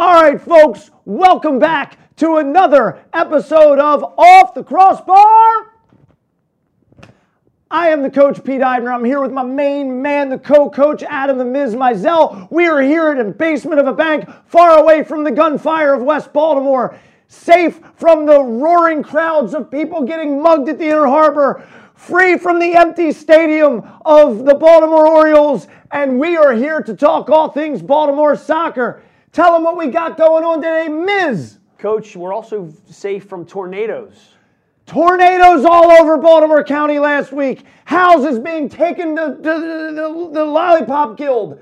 All right, folks, welcome back to another episode of Off the Crossbar. I am the coach Pete Eibner. I'm here with my main man, the co-coach Adam the Miz Mizell. We are here in the basement of a bank, far away from the gunfire of West Baltimore, safe from the roaring crowds of people getting mugged at the Inner Harbor, free from the empty stadium of the Baltimore Orioles, and we are here to talk all things Baltimore soccer. Tell them what we got going on today, Miz. Coach, we're also safe from tornadoes. Tornadoes all over Baltimore County last week. Houses being taken to, to the, the- the Lollipop Guild.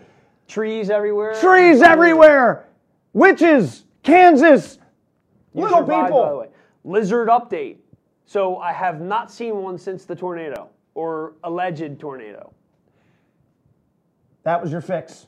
Trees everywhere. Trees everywhere. Witches. Kansas. You Little survived, people. By the way. Lizard update. So I have not seen one since the tornado or alleged tornado. That was your fix.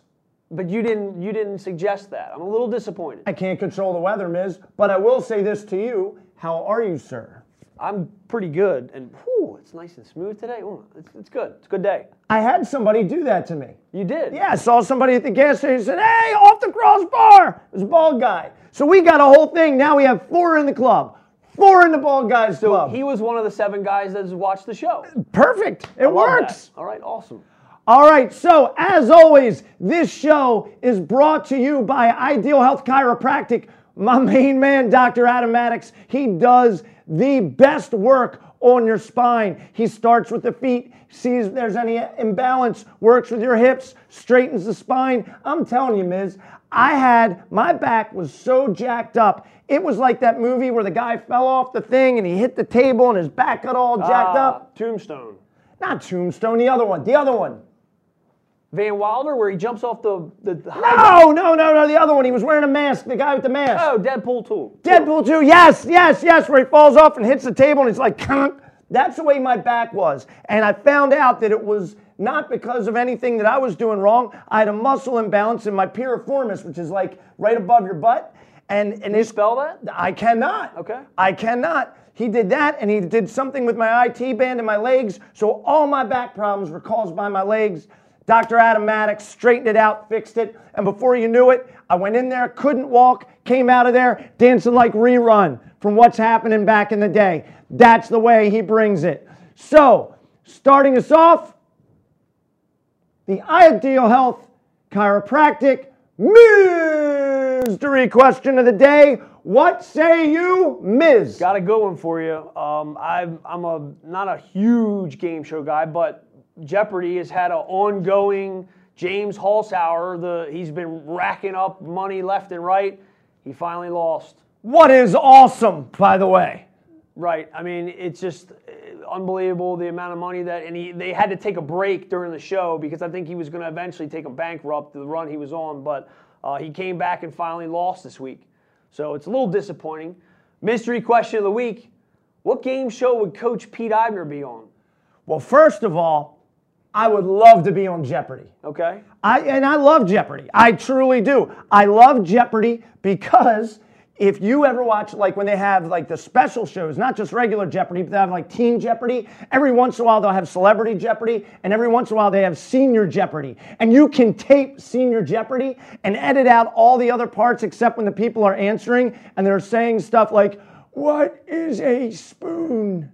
But you didn't. You didn't suggest that. I'm a little disappointed. I can't control the weather, Miz, but I will say this to you. How are you, sir? I'm pretty good, and whew, it's nice and smooth today. Ooh, it's, it's good. It's a good day. I had somebody do that to me. You did. Yeah, I saw somebody at the gas station said, "Hey, off the crossbar." It was a bald guy. So we got a whole thing. Now we have four in the club. Four in the bald guys So club. he was one of the seven guys that has watched the show. Perfect. It works. All right. Awesome. All right, so as always, this show is brought to you by Ideal Health Chiropractic. My main man, Dr. Adam Maddox, he does the best work on your spine. He starts with the feet, sees if there's any imbalance, works with your hips, straightens the spine. I'm telling you, Miz, I had my back was so jacked up. It was like that movie where the guy fell off the thing and he hit the table and his back got all jacked Ah, up. Tombstone. Not Tombstone, the other one, the other one. Van Wilder, where he jumps off the the. the No, no, no, no. The other one. He was wearing a mask. The guy with the mask. Oh, Deadpool 2. Deadpool 2. Yes, yes, yes. Where he falls off and hits the table and he's like, "Kunk." that's the way my back was. And I found out that it was not because of anything that I was doing wrong. I had a muscle imbalance in my piriformis, which is like right above your butt. And and Can you spell that? I cannot. Okay. I cannot. He did that and he did something with my IT band and my legs. So all my back problems were caused by my legs. Dr. Adam Maddox straightened it out, fixed it. And before you knew it, I went in there, couldn't walk, came out of there dancing like rerun from what's happening back in the day. That's the way he brings it. So, starting us off, the Ideal Health Chiropractic Mystery question of the day. What say you, Miz? Got a good one for you. Um, I'm, I'm a not a huge game show guy, but Jeopardy has had an ongoing. James Holzhauer, the he's been racking up money left and right. He finally lost. What is awesome, by the way? Right. I mean, it's just uh, unbelievable the amount of money that, and he they had to take a break during the show because I think he was going to eventually take him bankrupt the run he was on, but uh, he came back and finally lost this week. So it's a little disappointing. Mystery question of the week: What game show would Coach Pete Eibner be on? Well, first of all, I would love to be on Jeopardy. Okay. I and I love Jeopardy. I truly do. I love Jeopardy because if you ever watch like when they have like the special shows, not just regular Jeopardy, but they have like Teen Jeopardy. Every once in a while they'll have Celebrity Jeopardy, and every once in a while they have Senior Jeopardy. And you can tape Senior Jeopardy and edit out all the other parts except when the people are answering and they're saying stuff like, "What is a spoon?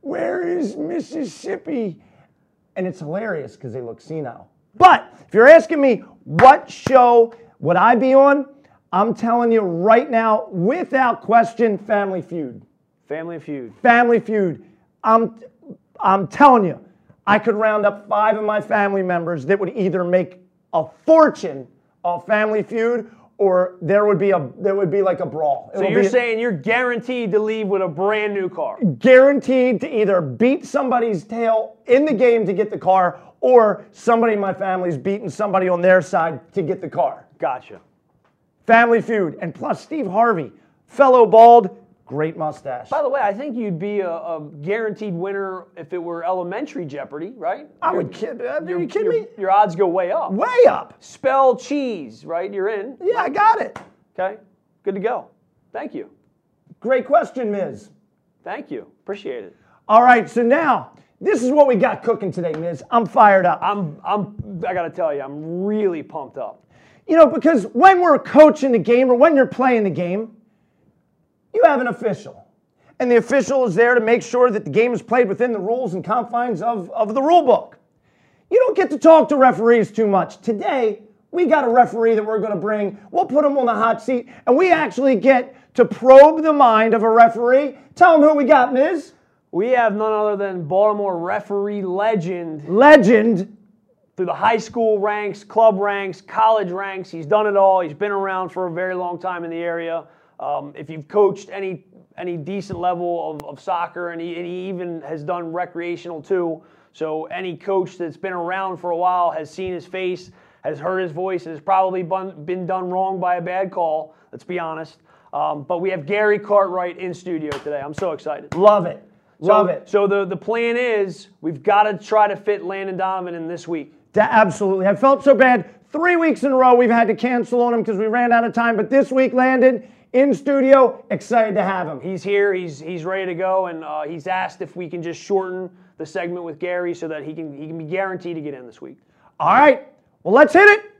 Where is Mississippi?" And it's hilarious because they look senile. But if you're asking me what show would I be on, I'm telling you right now, without question, Family Feud. Family Feud. Family Feud. I'm, I'm telling you, I could round up five of my family members that would either make a fortune of Family Feud or there would be a there would be like a brawl. It So you're saying you're guaranteed to leave with a brand new car? guaranteed to either beat somebody's tail in the game to get the car or somebody in my family's beating somebody on their side to get the car. Gotcha. Family feud. And plus, Steve Harvey, fellow bald, great mustache. By the way, I think you'd be a, a guaranteed winner if it were elementary Jeopardy, right? I would kid. Uh, are you kidding me? your odds go way up. Way up. Spell cheese, right? You're in. Yeah, I got it. Okay. Good to go. Thank you. Great question, Miz Thank you. Appreciate it. All right, so now this is what we got cooking today, Miz I'm fired up. I'm I'm I gotta tell you, I'm really pumped up. You know, because when we're coaching the game or when you're playing the game, you have an official. And the official is there to make sure that the game is played within the rules and confines of, of the rule book. You don't get to talk to referees too much. Today, we got a referee that we're going to bring. We'll put him on the hot seat, and we actually get to probe the mind of a referee. Tell him who we got, Miz. We have none other than Baltimore referee legend Legend. through the high school ranks, club ranks, college ranks. He's done it all. He's been around for a very long time in the area. Um, if you've coached any any decent level of, of soccer, and he, and he even has done recreational too. So any coach that's been around for a while has seen his face, has heard his voice, has probably been, been done wrong by a bad call. Let's be honest. Um, but we have Gary Cartwright in studio today. I'm so excited. Love it. Love so, it. So the, the plan is we've got to try to fit Landon Donovan in this week. Da- absolutely. I felt so bad. Three weeks in a row, we've had to cancel on him because we ran out of time. But this week, Landon in studio, excited to have him. He's here. He's he's ready to go, and uh, he's asked if we can just shorten the segment with Gary so that he can he can be guaranteed to get in this week. All right. Well, let's hit it.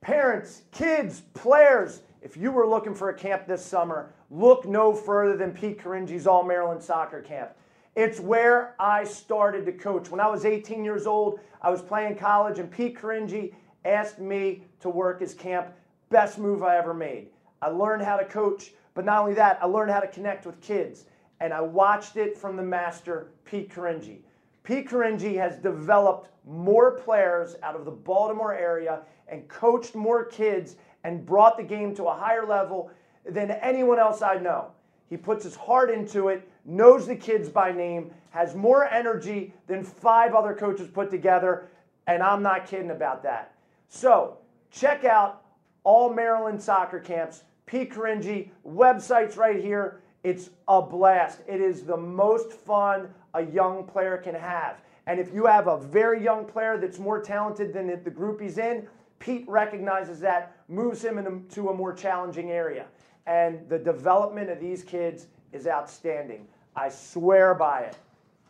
Parents, kids, players, if you were looking for a camp this summer, look no further than Pete Caringi's All Maryland Soccer Camp. It's where I started to coach. When I was 18 years old, I was playing college, and Pete Caringi asked me to work his camp. Best move I ever made. I learned how to coach, but not only that, I learned how to connect with kids. And I watched it from the master, Pete Caringi. Pete Caringi has developed more players out of the Baltimore area and coached more kids and brought the game to a higher level than anyone else I know. He puts his heart into it, knows the kids by name, has more energy than five other coaches put together, and I'm not kidding about that. So, check out all Maryland soccer camps, Pete Caringi, websites right here. It's a blast. It is the most fun a young player can have. And if you have a very young player that's more talented than the group he's in, Pete recognizes that, moves him into a more challenging area. And the development of these kids is outstanding. I swear by it.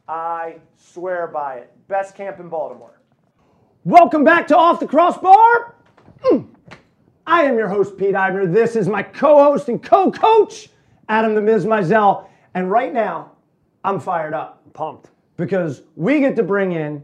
I swear by it. Best camp in Baltimore. Welcome back to Off the Crossbar. Mm. I am your host, Pete Eibner. This is my co host and co coach, Adam the Miz Mizell. And right now, I'm fired up Pumped. because we get to bring in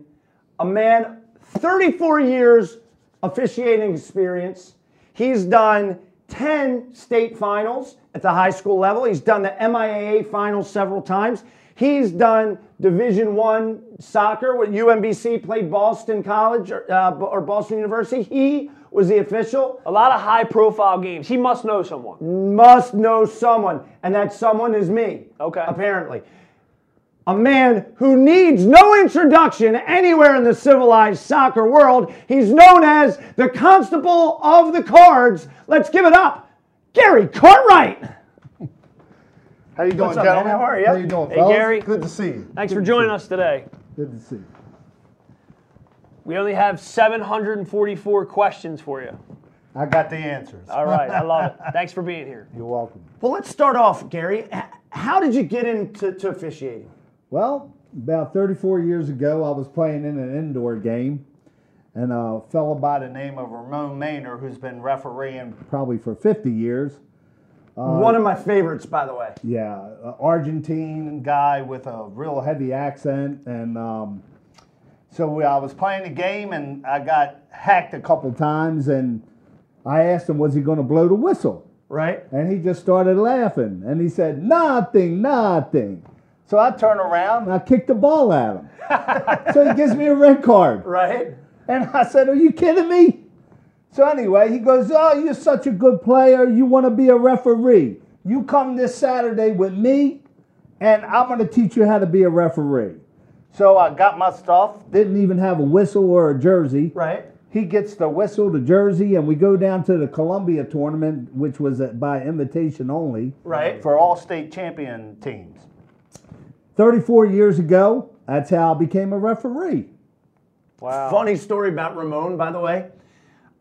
a man 34 years officiating experience. He's done 10 state finals at the high school level. He's done the MIAA finals several times. He's done Division One soccer with UMBC, played Boston College or, uh, or Boston University. He was the official. A lot of high profile games. He must know someone. Must know someone, and that someone is me. Okay. Apparently a man who needs no introduction anywhere in the civilized soccer world. He's known as the Constable of the Cards. Let's give it up, Gary Cartwright. How you doing, What's up, gentlemen? man? How are you? How you doing, Hey, fellas? Gary. Good to see you. Thanks Good for joining see us today. Good to see you. We only have 744 questions for you. I got the answers. All right. I love it. Thanks for being here. You're welcome. Well, let's start off, Gary. How did you get into to officiating? Well, about 34 years ago, I was playing in an indoor game, and a fellow by the name of Ramon Maynor, who's been refereeing probably for 50 years, One of my favorites, by the way. yeah, Argentine guy with a real heavy accent, and um, so I was playing the game, and I got hacked a couple times, and I asked him, was he going to blow the whistle? Right? And he just started laughing. And he said, Nothing, nothing. So I turn around and I kick the ball at him. so he gives me a red card. Right? And I said, Are you kidding me? So anyway, he goes, Oh, you're such a good player. You want to be a referee. You come this Saturday with me, and I'm going to teach you how to be a referee. So I got my stuff, didn't even have a whistle or a jersey. Right? He gets the whistle, the jersey, and we go down to the Columbia tournament, which was by invitation only. Right? For all state champion teams. 34 years ago, that's how I became a referee. Wow. Funny story about Ramon, by the way.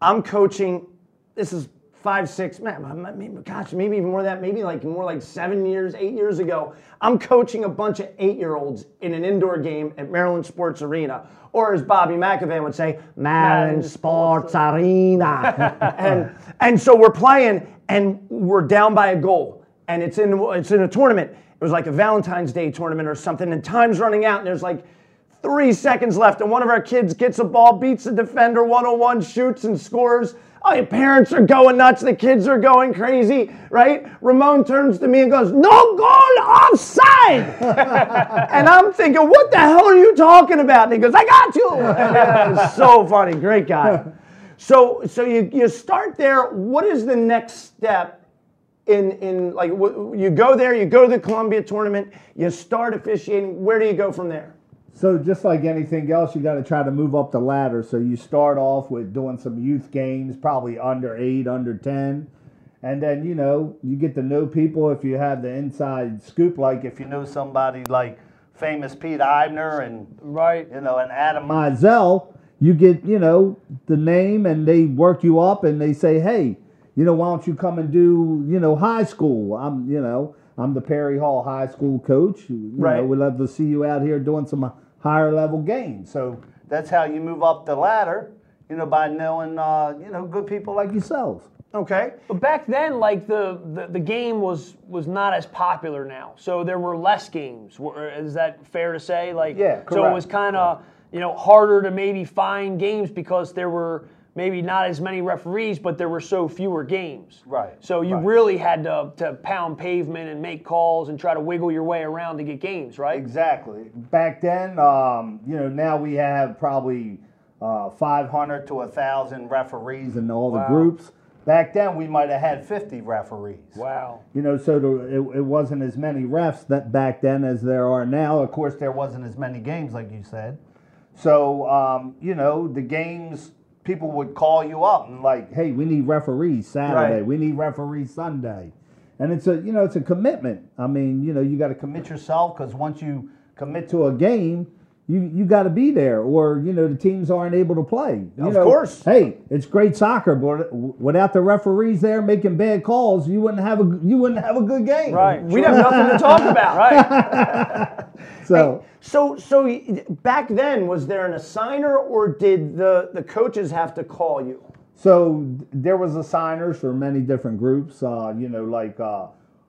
I'm coaching, this is five, six, gosh, maybe even more than that, maybe like more like seven years, eight years ago, I'm coaching a bunch of eight year olds in an indoor game at Maryland Sports Arena. Or as Bobby McAvan would say, Maryland Sports Arena. and, and so we're playing and we're down by a goal. And it's in, it's in a tournament. It was like a Valentine's Day tournament or something, and time's running out, and there's like three seconds left, and one of our kids gets a ball, beats the defender 101, shoots and scores. Oh, your parents are going nuts. The kids are going crazy, right? Ramon turns to me and goes, No goal offside. and I'm thinking, What the hell are you talking about? And he goes, I got you. So funny. Great guy. So, so you, you start there. What is the next step in in like you go there, you go to the Columbia tournament, you start officiating. Where do you go from there? So just like anything else, you got to try to move up the ladder. So you start off with doing some youth games, probably under eight, under ten, and then you know you get to know people if you have the inside scoop. Like if you know somebody like famous Pete Eibner and Right. you know and Adam Mizell, you get you know the name and they work you up and they say, hey, you know why don't you come and do you know high school? I'm you know. I'm the Perry Hall High School coach. You Right. know, we'd love to see you out here doing some higher level games. So that's how you move up the ladder, you know, by knowing, uh, you know, good people like yourselves. Okay. But back then, like the, the, the game was was not as popular now, so there were less games. Is that fair to say? Like, Yeah, So it was kind of you know harder to maybe find games because there were maybe not as many referees, but there were so fewer games. Right, So you right. really had to to pound pavement and make calls and try to wiggle your way around to get games, right? Exactly. Back then, um, you know, now we have probably uh, 500 to 1,000 referees in all the Wow. groups. Back then, we might have had 50 referees. Wow. You know, so the, it, it wasn't as many refs that back then as there are now. Of course, there wasn't as many games, like you said. So, um, you know, the games, people would call you up and like, hey, we need referees Saturday. Right. We need referees Sunday. And it's a, you know, it's a commitment. I mean, you know, you got to commit yourself because once you commit to a game, you, you got to be there, or you know the teams aren't able to play. You Of know, course. Hey, it's great soccer, but without the referees there making bad calls, you wouldn't have a you wouldn't have a good game. Right. We'd have nothing to talk about. Right. So So, so back then, was there an assigner, or did the the coaches have to call you? So there was assigners for many different groups. Uh, you know, like uh,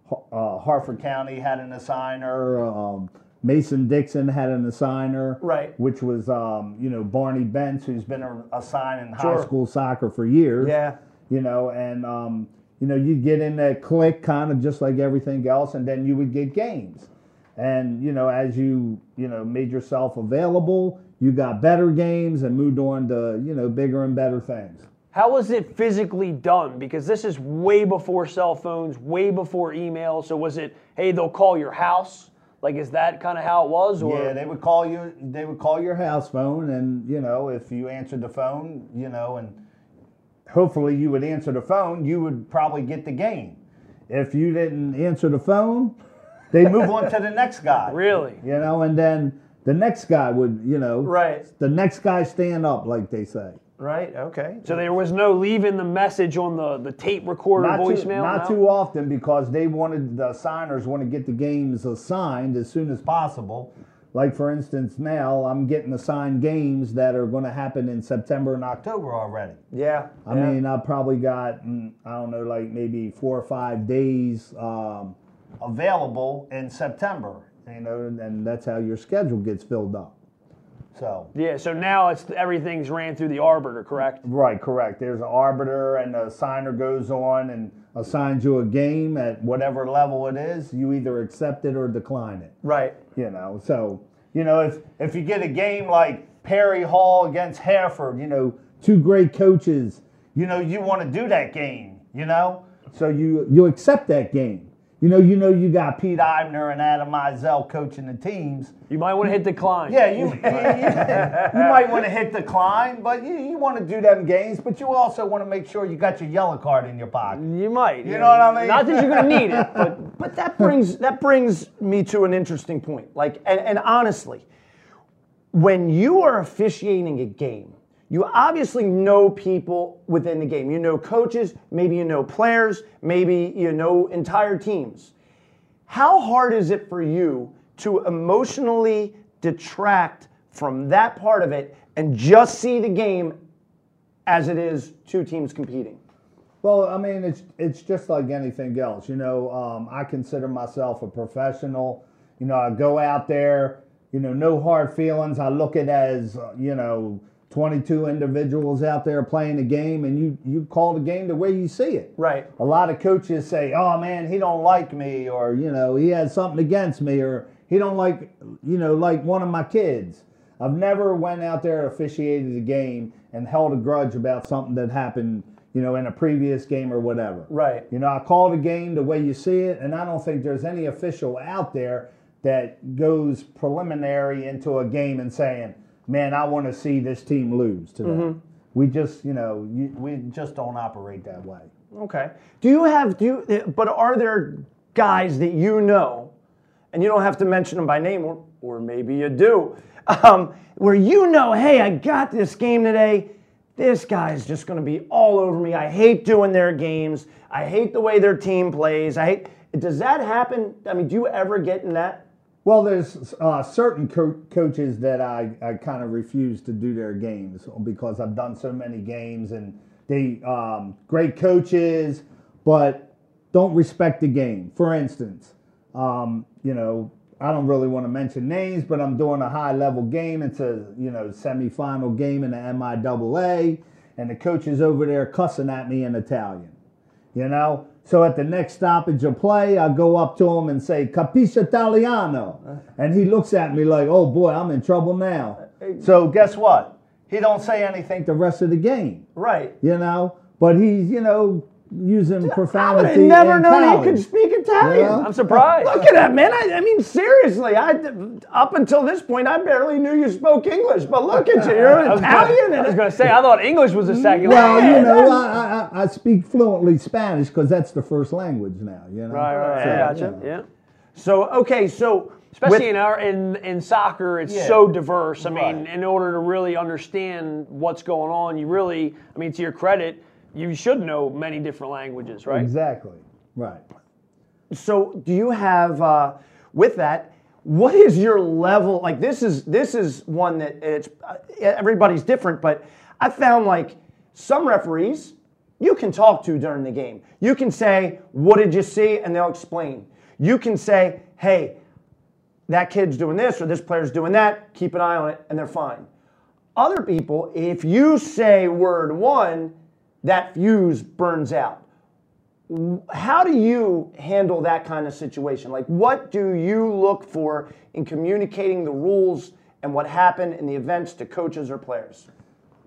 Har- uh, Harford County had an assigner. Um, Mason Dixon had an assigner, Right. Which was um, you know Barney Bentz, who's been a, assigned in Sure. high school soccer for years. Yeah. You know, and um, you know you'd get in that click kind of just like everything else, and then you would get games. And you know, as you you know made yourself available, you got better games and moved on to you know bigger and better things. How was it physically done? Because this is way before cell phones, way before email. So was it, hey, they'll call your house? Like, is that kind of how it was? Or Yeah, they would call you. They would call your house phone, and you know, if you answered the phone, you know, and hopefully you would answer the phone, you would probably get the game. If you didn't answer the phone, they move on to the next guy. really? You know, and then the next guy would, you know, Right. The next guy stand up, like they say. Right. Okay. So there was no leaving the message on the, the tape recorder Not too, voicemail? not no? too often because they wanted the signers want to get the games assigned as soon as possible. Like for instance, now I'm getting assigned games that are going to happen in September and October already. Yeah. I yeah. mean, I probably got mm, I don't know, like maybe four or five days um, available in September. You know, and that's how your schedule gets filled up. So. Yeah, so now it's everything's ran through the arbiter, correct? Right, correct. There's an arbiter, and the signer goes on and assigns you a game at whatever level it is. You either accept it or decline it. right. You know, so you know if if you get a game like Perry Hall against Hereford, you know, two great coaches, you know, you want to do that game. You know, so you you accept that game. You know, you know, you got Pete Eibner and Adam Mizell coaching the teams. You might want to hit the decline. Yeah, you, you, you might want to hit the decline, but you, you want to do them games, but you also want to make sure you got your yellow card in your pocket. You might. You know what I mean? Not that you're going to need it, but But that brings that brings me to an interesting point. Like, and, and honestly, when you are officiating a game, you obviously know people within the game. You know coaches, maybe you know players, maybe you know entire teams. How hard is it for you to emotionally detract from that part of it and just see the game as it is two teams competing? Well, I mean, it's it's just like anything else. You know, um, I consider myself a professional. You know, I go out there. You know, no hard feelings. I look at it as uh, you know, 22 individuals out there playing the game, and you you call the game the way you see it. Right. A lot of coaches say, "Oh man, he don't like me," or you know, he has something against me, or he don't like you know, like one of my kids. I've never went out there officiated a game and held a grudge about something that happened, you know, in a previous game or whatever. Right. You know, I call the game the way you see it, and I don't think there's any official out there that goes preliminary into a game and saying, "Man, I want to see this team lose today." Mm-hmm. We just, you know, you, we just don't operate that way. Okay. Do you have do you, but are there guys that you know, and you don't have to mention them by name, or or maybe you do, um, where you know, hey, I got this game today. This guy's just going to be all over me. I hate doing their games. I hate the way their team plays. I hate. Does that happen? I mean, do you ever get in that? Well, there's uh, certain co- coaches that I, I kind of refuse to do their games because I've done so many games and they um, great coaches, but don't respect the game. For instance, um, you know, I don't really want to mention names, but I'm doing a high level game. It's a you know semifinal game in the MIAA, and the coach is over there cussing at me in Italian. You know, so at the next stoppage of play, I go up to him and say, Capisce Italiano? And he looks at me like, oh boy, I'm in trouble now. So guess what? He don't say anything the rest of the game, Right. you know? But he's, you know, using I would profanity. have never in known he could speak Italian. Yeah. I'm surprised. Look at that, man. I, I mean, seriously, I up until this point, I barely knew you spoke English. But look at you, you're I was Italian. gonna- I was going to say, I thought English was a second Well, language. Well, you know, I, I, I speak fluently Spanish because that's the first language now, you know? Right, right, So, I gotcha. you know. Yeah. So okay, so Especially with- in our in in soccer, it's Yeah. so diverse. I mean, Right. in order to really understand what's going on, you really, I mean, to your credit, you should know many different languages, right? Exactly. Right. so do you have uh, with that? What is your level? Like this is this is one that it's uh, everybody's different, but I found like some referees you can talk to during the game. You can say, "What did you see?" and they'll explain. You can say, "Hey, that kid's doing this or this player's doing that. Keep an eye on it," and they're fine. Other people, if you say word one, that fuse burns out how do you handle that kind of situation? Like, what do you look for in communicating the rules and what happened in the events to coaches or players?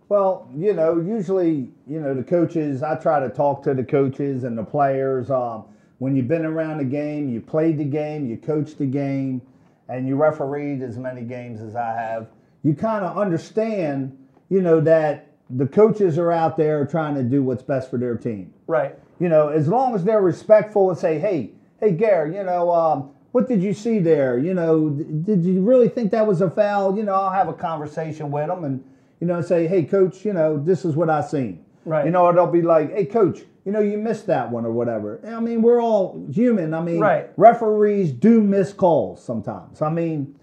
Well, you know, usually, you know, the coaches, I try to talk to the coaches and the players. Um, when you've been around the game, you played the game, you coached the game, and you refereed as many games as I have, you kind of understand, you know, that the coaches are out there trying to do what's best for their team. Right. You know, as long as they're respectful and say, hey, hey, Gary, you know, um, what did you see there? You know, did you really think that was a foul? You know, I'll have a conversation with them and, you know, say, hey, coach, you know, this is what I seen. Right. You know, or they'll be like, hey, coach, you know, you missed that one or whatever. I mean, we're all human. I mean, Right. referees do miss calls sometimes. I mean,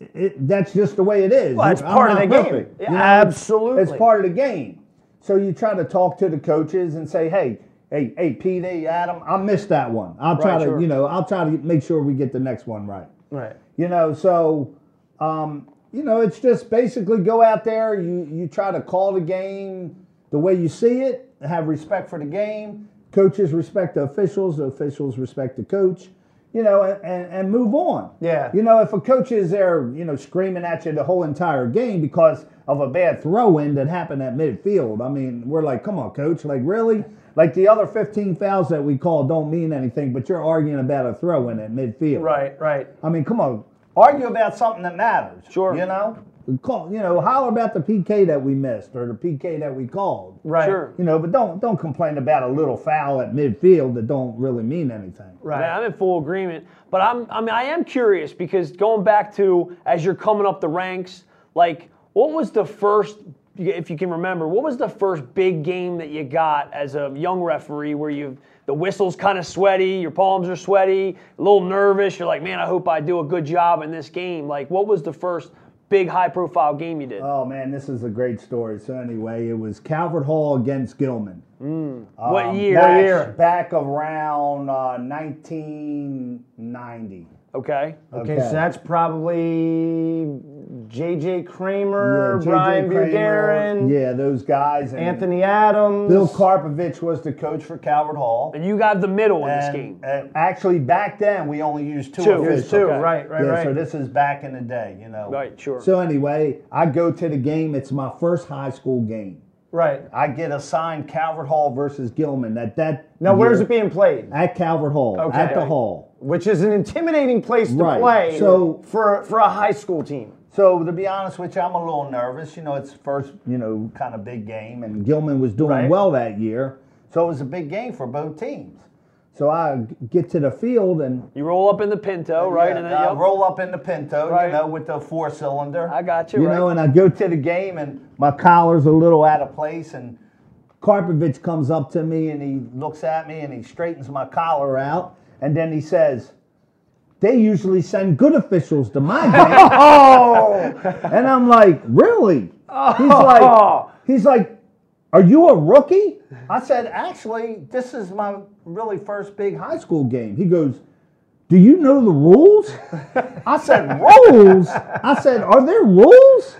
it, that's just the way it is. Well, it's I'm part of the game. perfect, Yeah, you know? absolutely. It's part of the game. So you try to talk to the coaches and say, hey, hey, hey, PD, Adam, I missed that one. I'll try Right, to, sure. you know, I'll try to make sure we get the next one right. Right. You know, so um, you know, it's just basically go out there, you you try to call the game the way you see it, have respect for the game. Coaches respect the officials, the officials respect the coach, you know, and, and, move on. Yeah. You know, if a coach is there, you know, screaming at you the whole entire game because of a bad throw in that happened at midfield, I mean, we're like, come on, coach, like really? Like the other 15 fouls that we call don't mean anything, but you're arguing about a throw in at midfield. Right. Right. I mean, come on, argue about something that matters. Sure. You know, call, you know, holler about the PK that we missed or the PK that we called. Right. Sure. You know, but don't don't complain about a little foul at midfield that don't really mean anything. Right. Yeah, I'm in full agreement. But I'm, I mean, I am curious because going back to as you're coming up the ranks, like, what was the first if you can remember, what was the first big game that you got as a young referee where you the whistle's kind of sweaty, your palms are sweaty, a little nervous. You're like, man, I hope I do a good job in this game. Like, what was the first big high profile game you did? Oh man, this is a great story. So anyway, it was Calvert Hall against Gilman. what Um, year? Back, back around uh, 1990. Okay. Okay, Okay. so that's probably J.J. Kramer, Yeah, J.J. Brian Kramer, Bugarin, Yeah, those guys. And Anthony Adams. Bill Karpovich was the coach for Calvert Hall. And you got the middle in this And, game. actually, back then we only used two, Two. officials. There's two, Okay. right, right, yeah, right. so this is back in the day, you know. Right, sure. So anyway, I go to the game. It's my first high school game. Right. I get assigned Calvert Hall versus Gilman. That that Now, where's it being played? At Calvert Hall. Okay. At the hall. Which is an intimidating place to Right, play so- for for a high school team. So to be honest with you, I'm a little nervous. You know, it's first, you know, kind of big game, and Gilman was doing Right. well that year. so it was a big game for both teams. So I get to the field and you roll up in the Pinto, right? Yeah, and then, I yep. roll up in the Pinto, Right. you know, with the four cylinder. I got you, you right? know, and I go to the game and my collar's a little out of place and Karpovich comes up to me and he looks at me and he straightens my collar out and then he says, "They usually send good officials to my game." Oh, and I'm like, "Really?" He's like, he's like, "Are you a rookie?" I said, actually, this is my really first big high school game. He goes, "Do you know the rules?" I said, "Rules?" I said, "Are there rules?"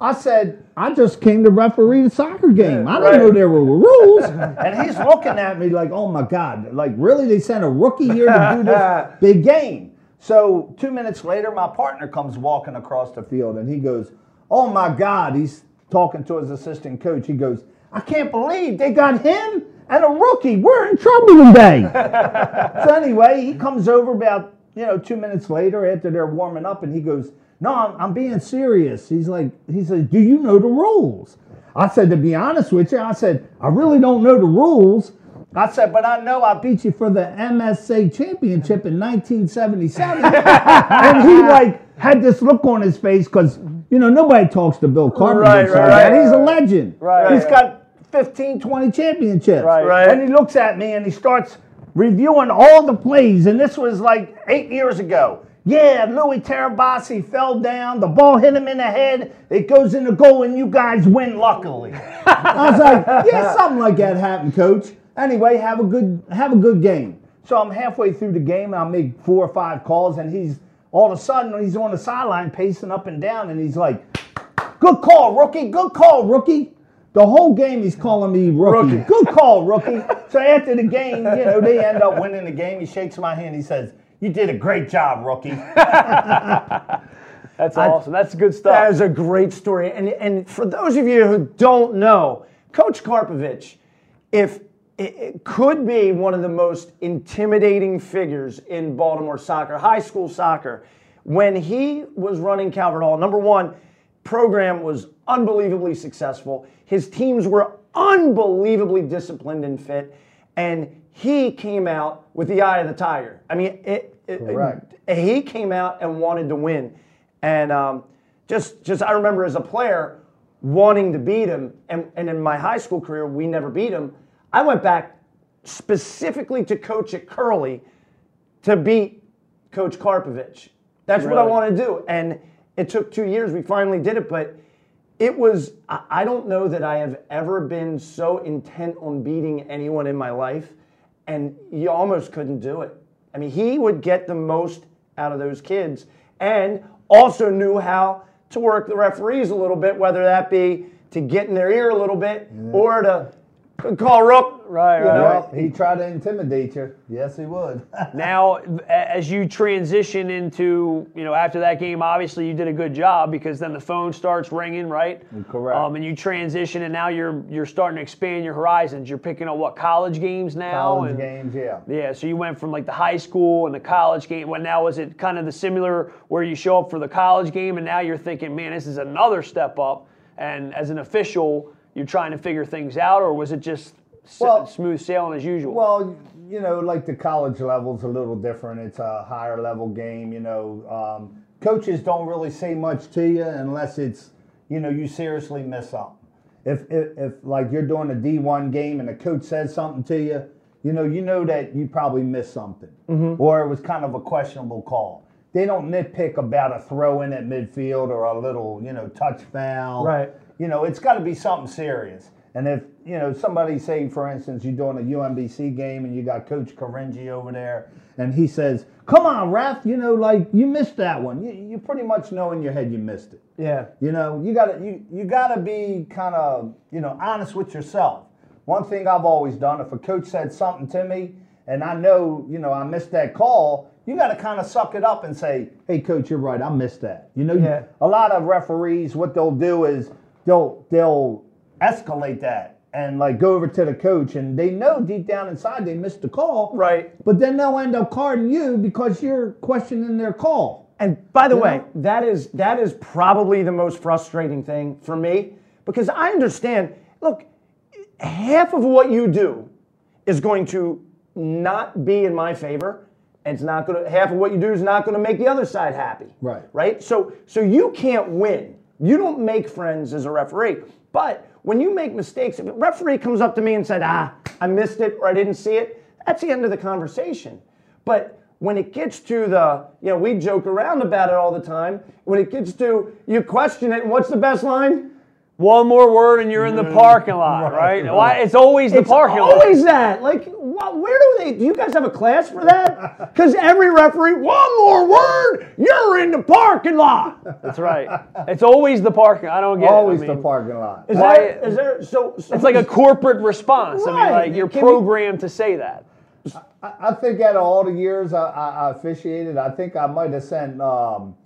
I said, "I just came to referee the soccer game. I didn't know there were rules." And he's looking at me like, "Oh my god! Like really? They sent a rookie here to do this big game?" So two minutes later, my partner comes walking across the field, and he goes, Oh my god! He's talking to his assistant coach. He goes, "I can't believe they got him and a rookie. We're in trouble today." so anyway, he comes over about you know two minutes later after they're warming up, and he goes, "No, I'm, I'm being serious." He's like, he says, "Do you know the rules?" I said, "To be honest with you, I said I really don't know the rules." I said, "But I know I beat you for the MSA championship in 1977," and he like had this look on his face because you know nobody talks to Bill Carpenter. Right, right, right, He's a legend. Right, He's right. got 15, 20 championships. Right. Right. And he looks at me and he starts reviewing all the plays. And this was like eight years ago. Yeah, Louis Terabasi fell down. The ball hit him in the head. It goes in the goal, and you guys win luckily. I was like, yeah, something like that happened, coach. Anyway, have a good have a good game. So I'm halfway through the game, and I make four or five calls, and he's all of a sudden he's on the sideline pacing up and down, and he's like, Good call, rookie. Good call, rookie. The whole game he's calling me rookie. Rookie. Good call, rookie. So after the game, you know, they end up winning the game. He shakes my hand. He says, "You did a great job, rookie." That's awesome. That's good stuff. That is a great story. And, and for those of you who don't know, Coach Karpovich, if it, it could be one of the most intimidating figures in Baltimore soccer, high school soccer. When he was running Calvert Hall, number one, program was unbelievably successful. His teams were unbelievably disciplined and fit, and he came out with the eye of the tiger. I mean, it, it- Correct. he came out and wanted to win, and um, just just I remember as a player wanting to beat him, and, and in my high school career we never beat him. I went back specifically to coach at Curley to beat Coach Karpovich. That's what I want to do. And it took two years. We finally did it, but it was, I don't know that I have ever been so intent on beating anyone in my life. And you almost couldn't do it. I mean, he would get the most out of those kids and also knew how to work the referees a little bit, whether that be to get in their ear a little bit or to call Rook. Right, you right, know. right. Well, he tried to intimidate you. Yes, he would. Now, as you transition into, you know, after that game, obviously you did a good job because then the phone starts ringing, right? Correct. Um, and you transition, and now you're you're starting to expand your horizons. You're picking up what college games now, College and games, yeah. yeah. So you went from like the high school and the college game. Well, now is it kind of the similar where you show up for the college game, and now you're thinking, man, this is another step up. And as an official, you're trying to figure things out, or was it just s- Well- smooth sailing as usual? Well, you know, like the college level's a little different. It's a higher level game. You know, um, coaches don't really say much to you unless it's, you know, you seriously miss something. if, if if like you're doing a D1 game and the coach says something to you, you know, you know that you probably missed something, or it was kind of a questionable call. They don't nitpick about a throw in at midfield or a little, you know, touch foul. Right. You know, it's got to be something serious. And if you know somebody say, for instance, you're doing a UMBC game and you got Coach Caringi over there, and he says, "Come on, ref, you know, like you missed that one. You, you pretty much know in your head you missed it. Yeah. You know, you gotta you you gotta be kind of you know honest with yourself. One thing I've always done, if a coach said something to me and I know you know I missed that call, you got to kind of suck it up and say, "Hey, coach, you're right. I missed that." You know, Yeah. a lot of referees, what they'll do is they'll they'll escalate that and like go over to the coach, and they know deep down inside they missed the call, Right. But then they'll end up carding you because you're questioning their call. And by the You way, know? that is that is probably the most frustrating thing for me because I understand. Look, half of what you do is going to not be in my favor, and it's not going to. Half of what you do is not going to make the other side happy. Right. Right. So so you can't win. You don't make friends as a referee. But when you make mistakes, if a referee comes up to me and said, "Ah, I missed it," or "I didn't see it," that's the end of the conversation. But when it gets to the, you know, we joke around about it all the time. When it gets to you question it, what's the best line? One more word and you're in the parking lot, right? right. Why? It's always the it's parking lot. always that. Like, wh- where do they? Do you guys have a class for that? Because every referee, one more word, you're in the parking lot. That's right. It's always the parking. I don't get Always it. I mean, the parking lot. Is Why- there? Is there? So, so It's like a corporate response. I mean, like you're Can you- programmed to say that. I, I think out of all the years I, I, I officiated, I think I might have sent um,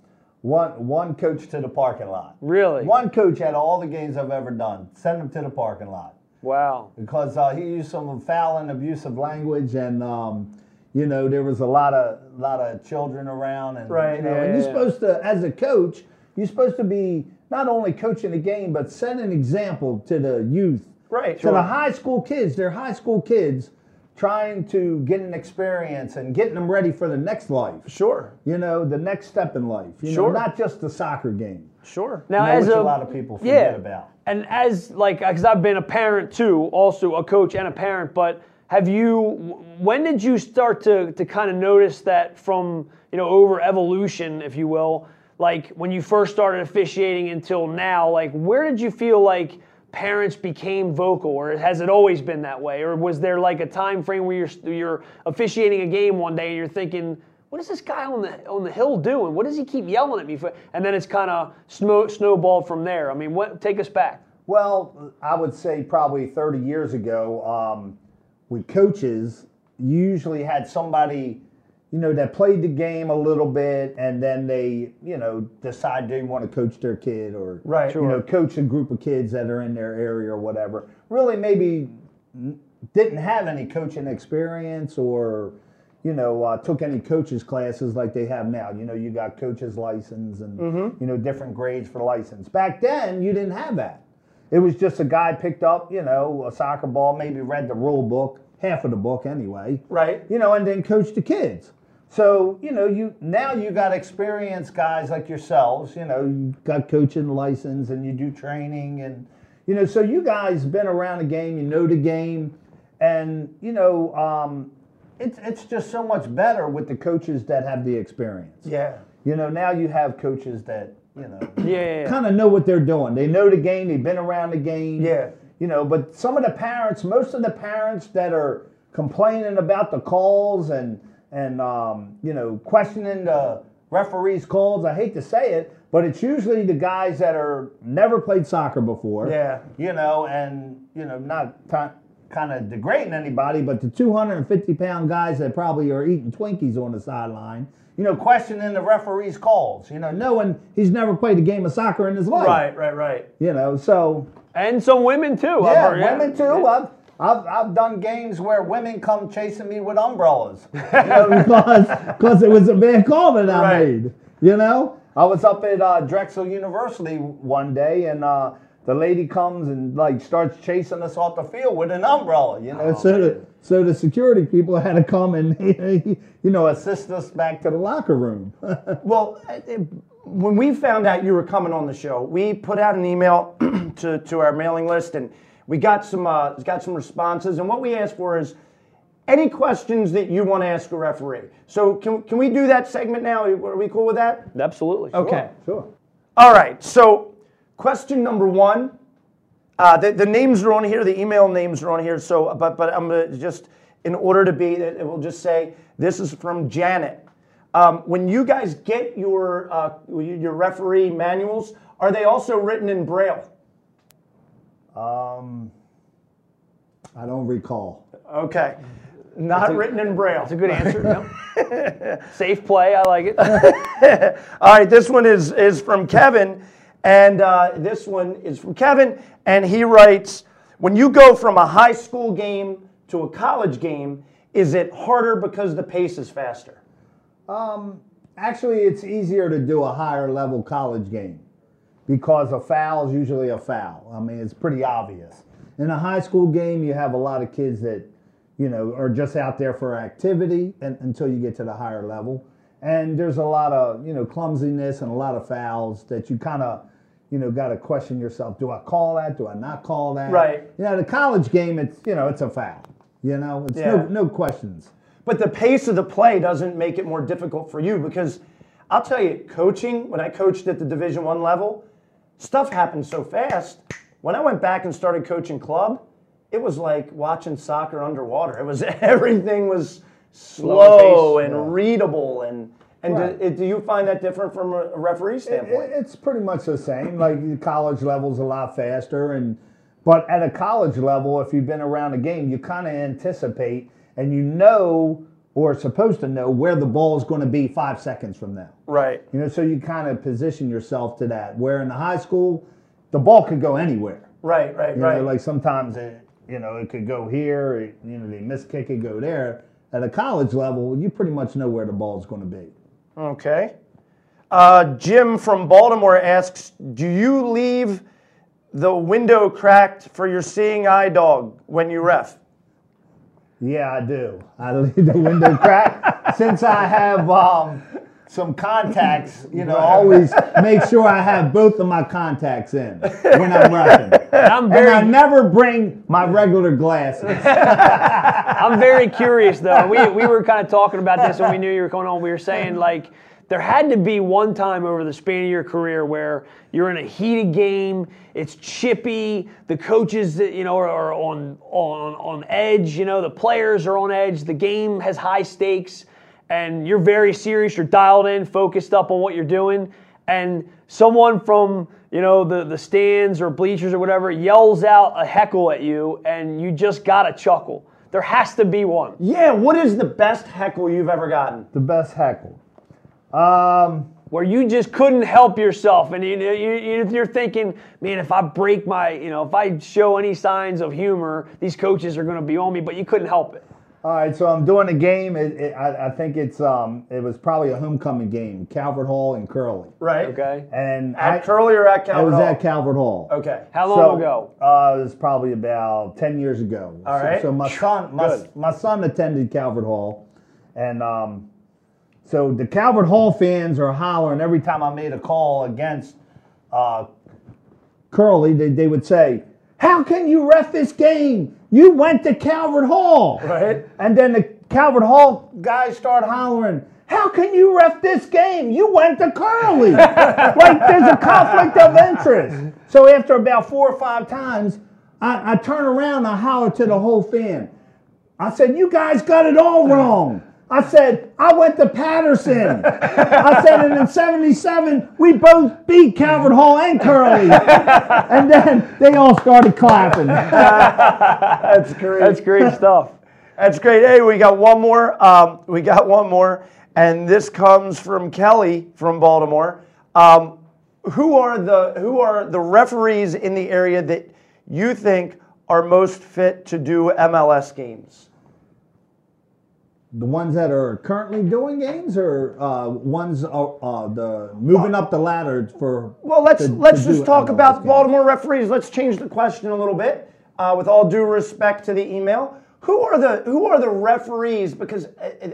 one one coach to the parking lot. Really? One coach had all the games I've ever done, send him to the parking lot Wow. because uh, he used some foul and abusive language, and um, you know there was a lot of lot of children around, and Right, you know, yeah, and you're yeah. supposed to, as a coach, you're supposed to be not only coaching the game but set an example to the youth Right, to sure. the high school kids. They're high school kids trying to get an experience and getting them ready for the next life. Sure. You know, the next step in life. You Sure. know, not just the soccer game. Sure. Now, You know, as which a, a lot of people forget yeah, about. And as like, because I've been a parent too, also a coach and a parent. But have you? When did you start to to kind of notice that from you know over evolution, if you will, like when you first started officiating until now? Like, where did you feel like? Parents became vocal or has it always been that way? Or was there like a time frame where you're you're officiating a game one day and you're thinking what is this guy on the on the hill doing? What does he keep yelling at me for? And then it's kind of snow, snowballed from there. I mean what take us back. Well, I would say probably 30 years ago, um, with coaches, usually had somebody, you know, that played the game a little bit and then they, you know, decide they want to coach their kid or, Right. you know, coach a group of kids that are in their area or whatever. Really, maybe didn't have any coaching experience or, you know, uh, took any coaches classes like they have now. You know, you got coaches license and, you know, different grades for license. Back then, you didn't have that. It was just a guy picked up, you know, a soccer ball, maybe read the rule book, half of the book anyway. Right. You know, and then coached the kids. So, you know, you now you got experienced guys like yourselves, you know, you got coaching license and you do training and you know, so you guys been around the game, you know the game, and you know, um, it's it's just so much better with the coaches that have the experience. Yeah. You know, now you have coaches that, you know, yeah, yeah, yeah. kind of know what they're doing. They know the game. They've been around the game. Yeah. You know, but some of the parents, most of the parents that are complaining about the calls and and um, you know questioning the referees' calls. I hate to say it, but it's usually the guys that are never played soccer before. Yeah. You know, and you know, not kind of degrading anybody, but the 250 pound guys that probably are eating Twinkies on the sideline. You know, questioning the referee's calls. You know, knowing he's never played a game of soccer in his life. Right. Right. Right. You know, so and some women too yeah, heard, women too. I've, I've I've done games where women come chasing me with umbrellas. You know, because because it was a bad call that I Right. made. You know, I was up at uh, Drexel University one day, and uh, the lady comes and like starts chasing us off the field with an umbrella. You know, so the so the security people had to come and you know assist us back to the locker room. Well, it- when we found out you were coming on the show, we put out an email to, to our mailing list, and we got some uh, got some responses. And what we asked for is any questions that you want to ask a referee. So can, can we do that segment now? Are we cool with that? Absolutely. sure. Okay. Sure. All right. So question number one. Uh, the, the names are on here. The email names are on here. So, but but I'm gonna just in order to be, it will just say this is from Janet. Um, when you guys get your uh, your referee manuals, are they also written in Braille? Um, I don't recall. Okay, not written in Braille. That's a good answer. no. Safe play. I like it. All right, this one is is from Kevin, and uh, this one is from Kevin, and he writes: When you go from a high school game to a college game, is it harder because the pace is faster? Um, actually, it's easier to do a higher level college game because a foul is usually a foul. I mean, it's pretty obvious. In a high school game, you have a lot of kids that, you know, are just out there for activity and, until you get to the higher level. And there's a lot of, you know, clumsiness and a lot of fouls that you kind of, you know, got to question yourself. Do I call that? Do I not call that? Right. You know, the college game, it's, you know, it's a foul. You know, it's Yeah. no, no questions. But the pace of the play doesn't make it more difficult for you because I'll tell you, coaching when I coached at the Division One level, stuff happened so fast. When I went back and started coaching club, it was like watching soccer underwater. It was everything was slow and readable and and Right. do, do you find that different from a referee It- standpoint? It's pretty much the same. Like the college level's a lot faster, and but at a college level, if you've been around a game, you kind of anticipate and you know or supposed to know where the ball is going to be five seconds from now. right. You know, so you kind of position yourself to that. Where in the high school, the ball could go anywhere. Right, right, You right. know, like sometimes it, you know, it could go here. It, you know, the miss kick it go there. At a college level, you pretty much know where the ball is going to be. Okay. Uh, Jim from Baltimore asks Do you leave the window cracked for your seeing eye dog when you ref? Yeah, I do. I leave the window crack since I have um, some contacts. You know, always make sure I have both of my contacts in when I'm rapping. I'm And I never bring my regular glasses. I'm very curious though. We, we were kind of talking about this when we knew you were coming on. We were saying like there had to be one time over the span of your career where you're in a heated game, it's chippy, the coaches you know are, are on on on edge, you know, the players are on edge, the game has high stakes, and you're very serious, you're dialed in, focused up on what you're doing, and someone from you know the the stands or bleachers or whatever yells out a heckle at you, and you just gotta chuckle. There has to be one. Yeah, what is the best heckle you've ever gotten? the best heckle. Um, where you just couldn't help yourself, and you, you, you- you're thinking, man, if I break my, you know, if I show any signs of humor, these coaches are going to be on me, but you couldn't help it. all right, so I'm doing a game. It, it, I, I think it's um, it was probably a homecoming game, Calvert Hall and Curley. Right? Okay. And At I, Curley or at Calvert? I was Hall? at Calvert Hall. Okay. How long So, ago? Uh, it was probably about ten years ago. All so, right. So my son, my, Good. my son attended Calvert Hall, and um, so the Calvert Hall fans are hollering every time I made a call against uh, Curley. They, they would say, "How can you ref this game? You went to Calvert Hall." Right. And then the Calvert Hall guys start hollering, How can you ref this game? You went to Curley. like there's a conflict of interest. So after about four or five times, I, I turn around and I holler to the whole fan. I said, You guys got it all wrong. I said, I went to Patterson. I said, and in 77, we both beat Calvert Hall and Curley. And then they all started clapping. That's great. That's great stuff. That's great. Hey, we got one more. Um, we got one more, and this comes from Kelly from Baltimore. Um, who are the who are the referees in the area that you think are most fit to do MLS games? The ones that are currently doing games, or uh, ones uh, uh, the moving up the ladder for. Well, let's to- let's to just talk MLS about games. Baltimore referees. Let's change the question a little bit. Uh, with all due respect to the email, who are the who are the referees? Because uh, uh,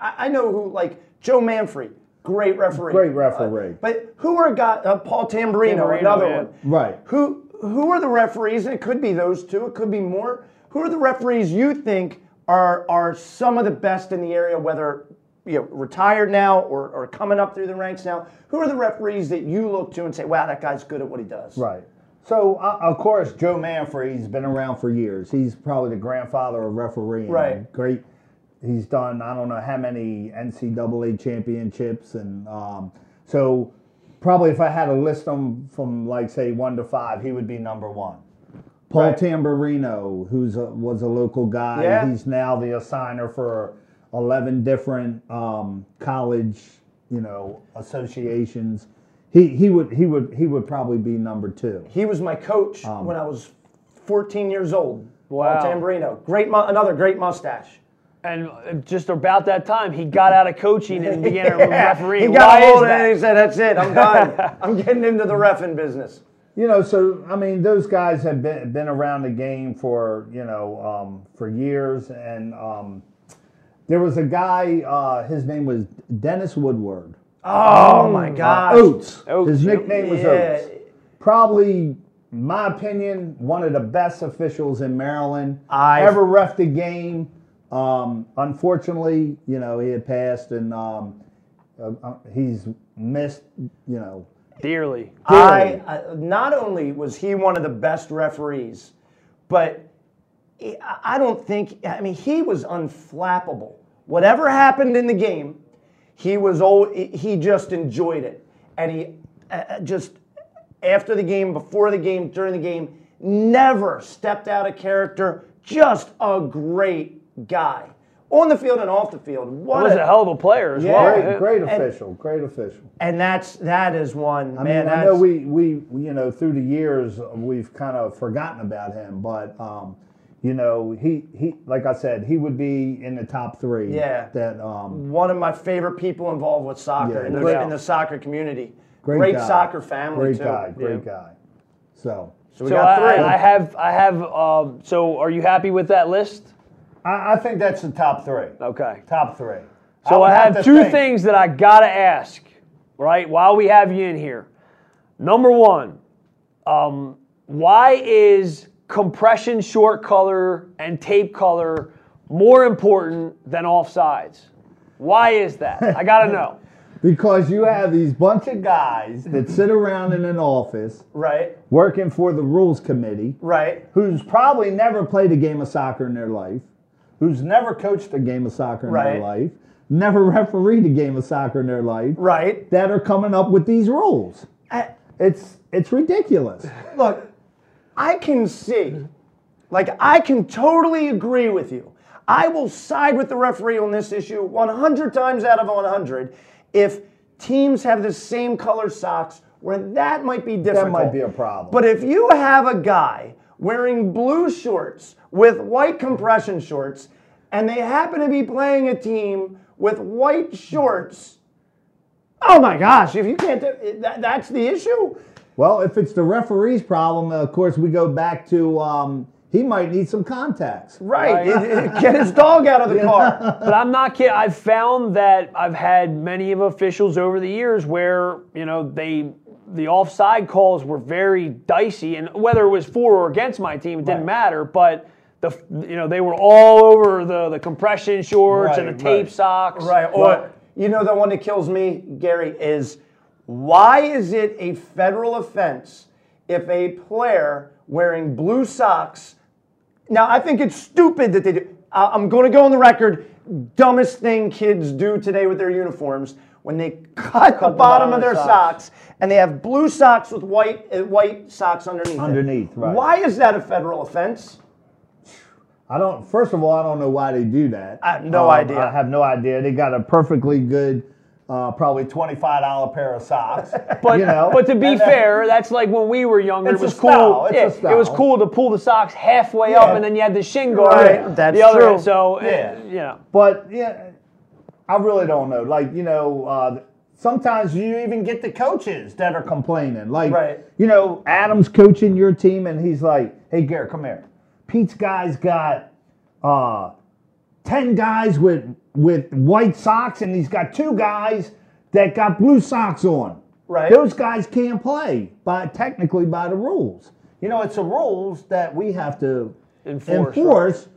I, I know who like Joe Manfrey, great referee, Great referee. Uh, but who are got uh, Paul Tamburino, Tamburino, another yeah. one, Right. Who who are the referees? And it could be those two. It could be more. Who are the referees you think are are some of the best in the area? Whether you know retired now or, or coming up through the ranks now. Who are the referees that you look to and say, "Wow, that guy's good at what he does"? Right. So uh, of course, Joe Manfred, he's been around for years. He's probably the grandfather of refereeing. Right. Great. He's done I don't know how many NCAA championships, and um, so probably if I had to list them from like say one to five, he would be number one. Paul Right. Tamburino, who's a, was a local guy, Yeah. he's now the assigner for eleven different um, college, you know, associations. He he would he would he would probably be number two. He was my coach Um, when I was 14 years old. Wow. Paul Tamburino. Great, mu- another great mustache. And uh, just about that time, he got out of coaching and began to Yeah, referee. He Why got a is hold of it and he said, "That's it. I'm done. I'm getting into the refing business." You know, so I mean, those guys have been been around the game for you know um, for years, and um, there was a guy. Uh, his name was Dennis Woodward. Oh my Uh, gosh. Oates. Oates, His nickname was Yeah. Oates. Probably, my opinion, one of the best officials in Maryland. I've- ever refed a game. Um, unfortunately, you know, he had passed, and um, uh, uh, he's missed. You know, Dearly. I uh, not only was he one of the best referees, but he- I don't think I mean he was unflappable. Whatever happened in the game, he was al- he just enjoyed it, and he uh, uh, just after the game, before the game, during the game, never stepped out of character. Just a great guy on the field and off the field. What was a- a hell of a player as Yeah. well. great, Yeah. great And- official, great official. and that's that is one I man. mean, I know we, we, we, you know, through the years, we've kind of forgotten about him, but, um, you know, he, he, like I said, he would be in the top three. Yeah. That, um, one of my favorite people involved with soccer Yeah, in, the, in the soccer community. great, Great, guy. soccer family Great too. guy, great Yeah. guy. So, So we So got I, three. I have, I have. Um, so, are you happy with that list? I, I think that's the top three. Okay. Top three. So would I have to two think- things that I gotta ask, right? While we have you in here, number one, um, why is compression short color and tape color more important than offsides? Why is that? I gotta know. Because you have these bunch of guys that sit around in an office right, working for the rules committee. right. who's probably never played a game of soccer in their life, who's never coached a game of soccer in Right. their life, never refereed a game of soccer in their life, Right. that are coming up with these rules. I- It's it's ridiculous. look, I can see, like, I can totally agree with you. I will side with the referee on this issue 100 times out of 100 if teams have the same color socks where that might be difficult. That might be a problem. But if you have a guy wearing blue shorts with white compression shorts and they happen to be playing a team with white shorts, oh my gosh, if you can't, do, that, that's the issue. Well, if it's the referee's problem, of course we go back to um, he might need some contacts. Right. Get his dog out of the car. But I'm not kidding. I've found that I've had many of officials over the years where you know they the offside calls were very dicey, and whether it was for or against my team, it didn't Right. matter. But the you know they were all over the the compression shorts and the tape right. socks. Right. Or, you know, the one that kills me, Gary, is why is it a federal offense if a player wearing blue socks? Now, I think it's stupid that they do. I'm going to go on the record. Dumbest thing kids do today with their uniforms when they cut, the, bottom of their socks. and they have blue socks with white uh, white socks underneath. it. Underneath, right. Why is that a federal offense? I don't. First of all, I don't know why they do that. I have no idea. I have no idea. They got a perfectly good, uh, probably twenty-five dollar pair of socks. But, you know, but to be and then- fair, that's like when we were younger. It was cool. style, it's a yeah, it was cool to pull the socks halfway up, and then you had the shin guard. Right, that's the other, true. So Yeah. yeah, you know. But yeah, I really don't know. Like you know, uh, sometimes you even get the coaches that are complaining. Like Right. you know, Adam's coaching your team, and he's like, "Hey, Garrett, come here. Pete's guys got uh, ten guys with with white socks, and he's got two guys that got blue socks on. Right. Those guys can't play by technically by the rules. You know, it's the rules that we have to Enforce, enforce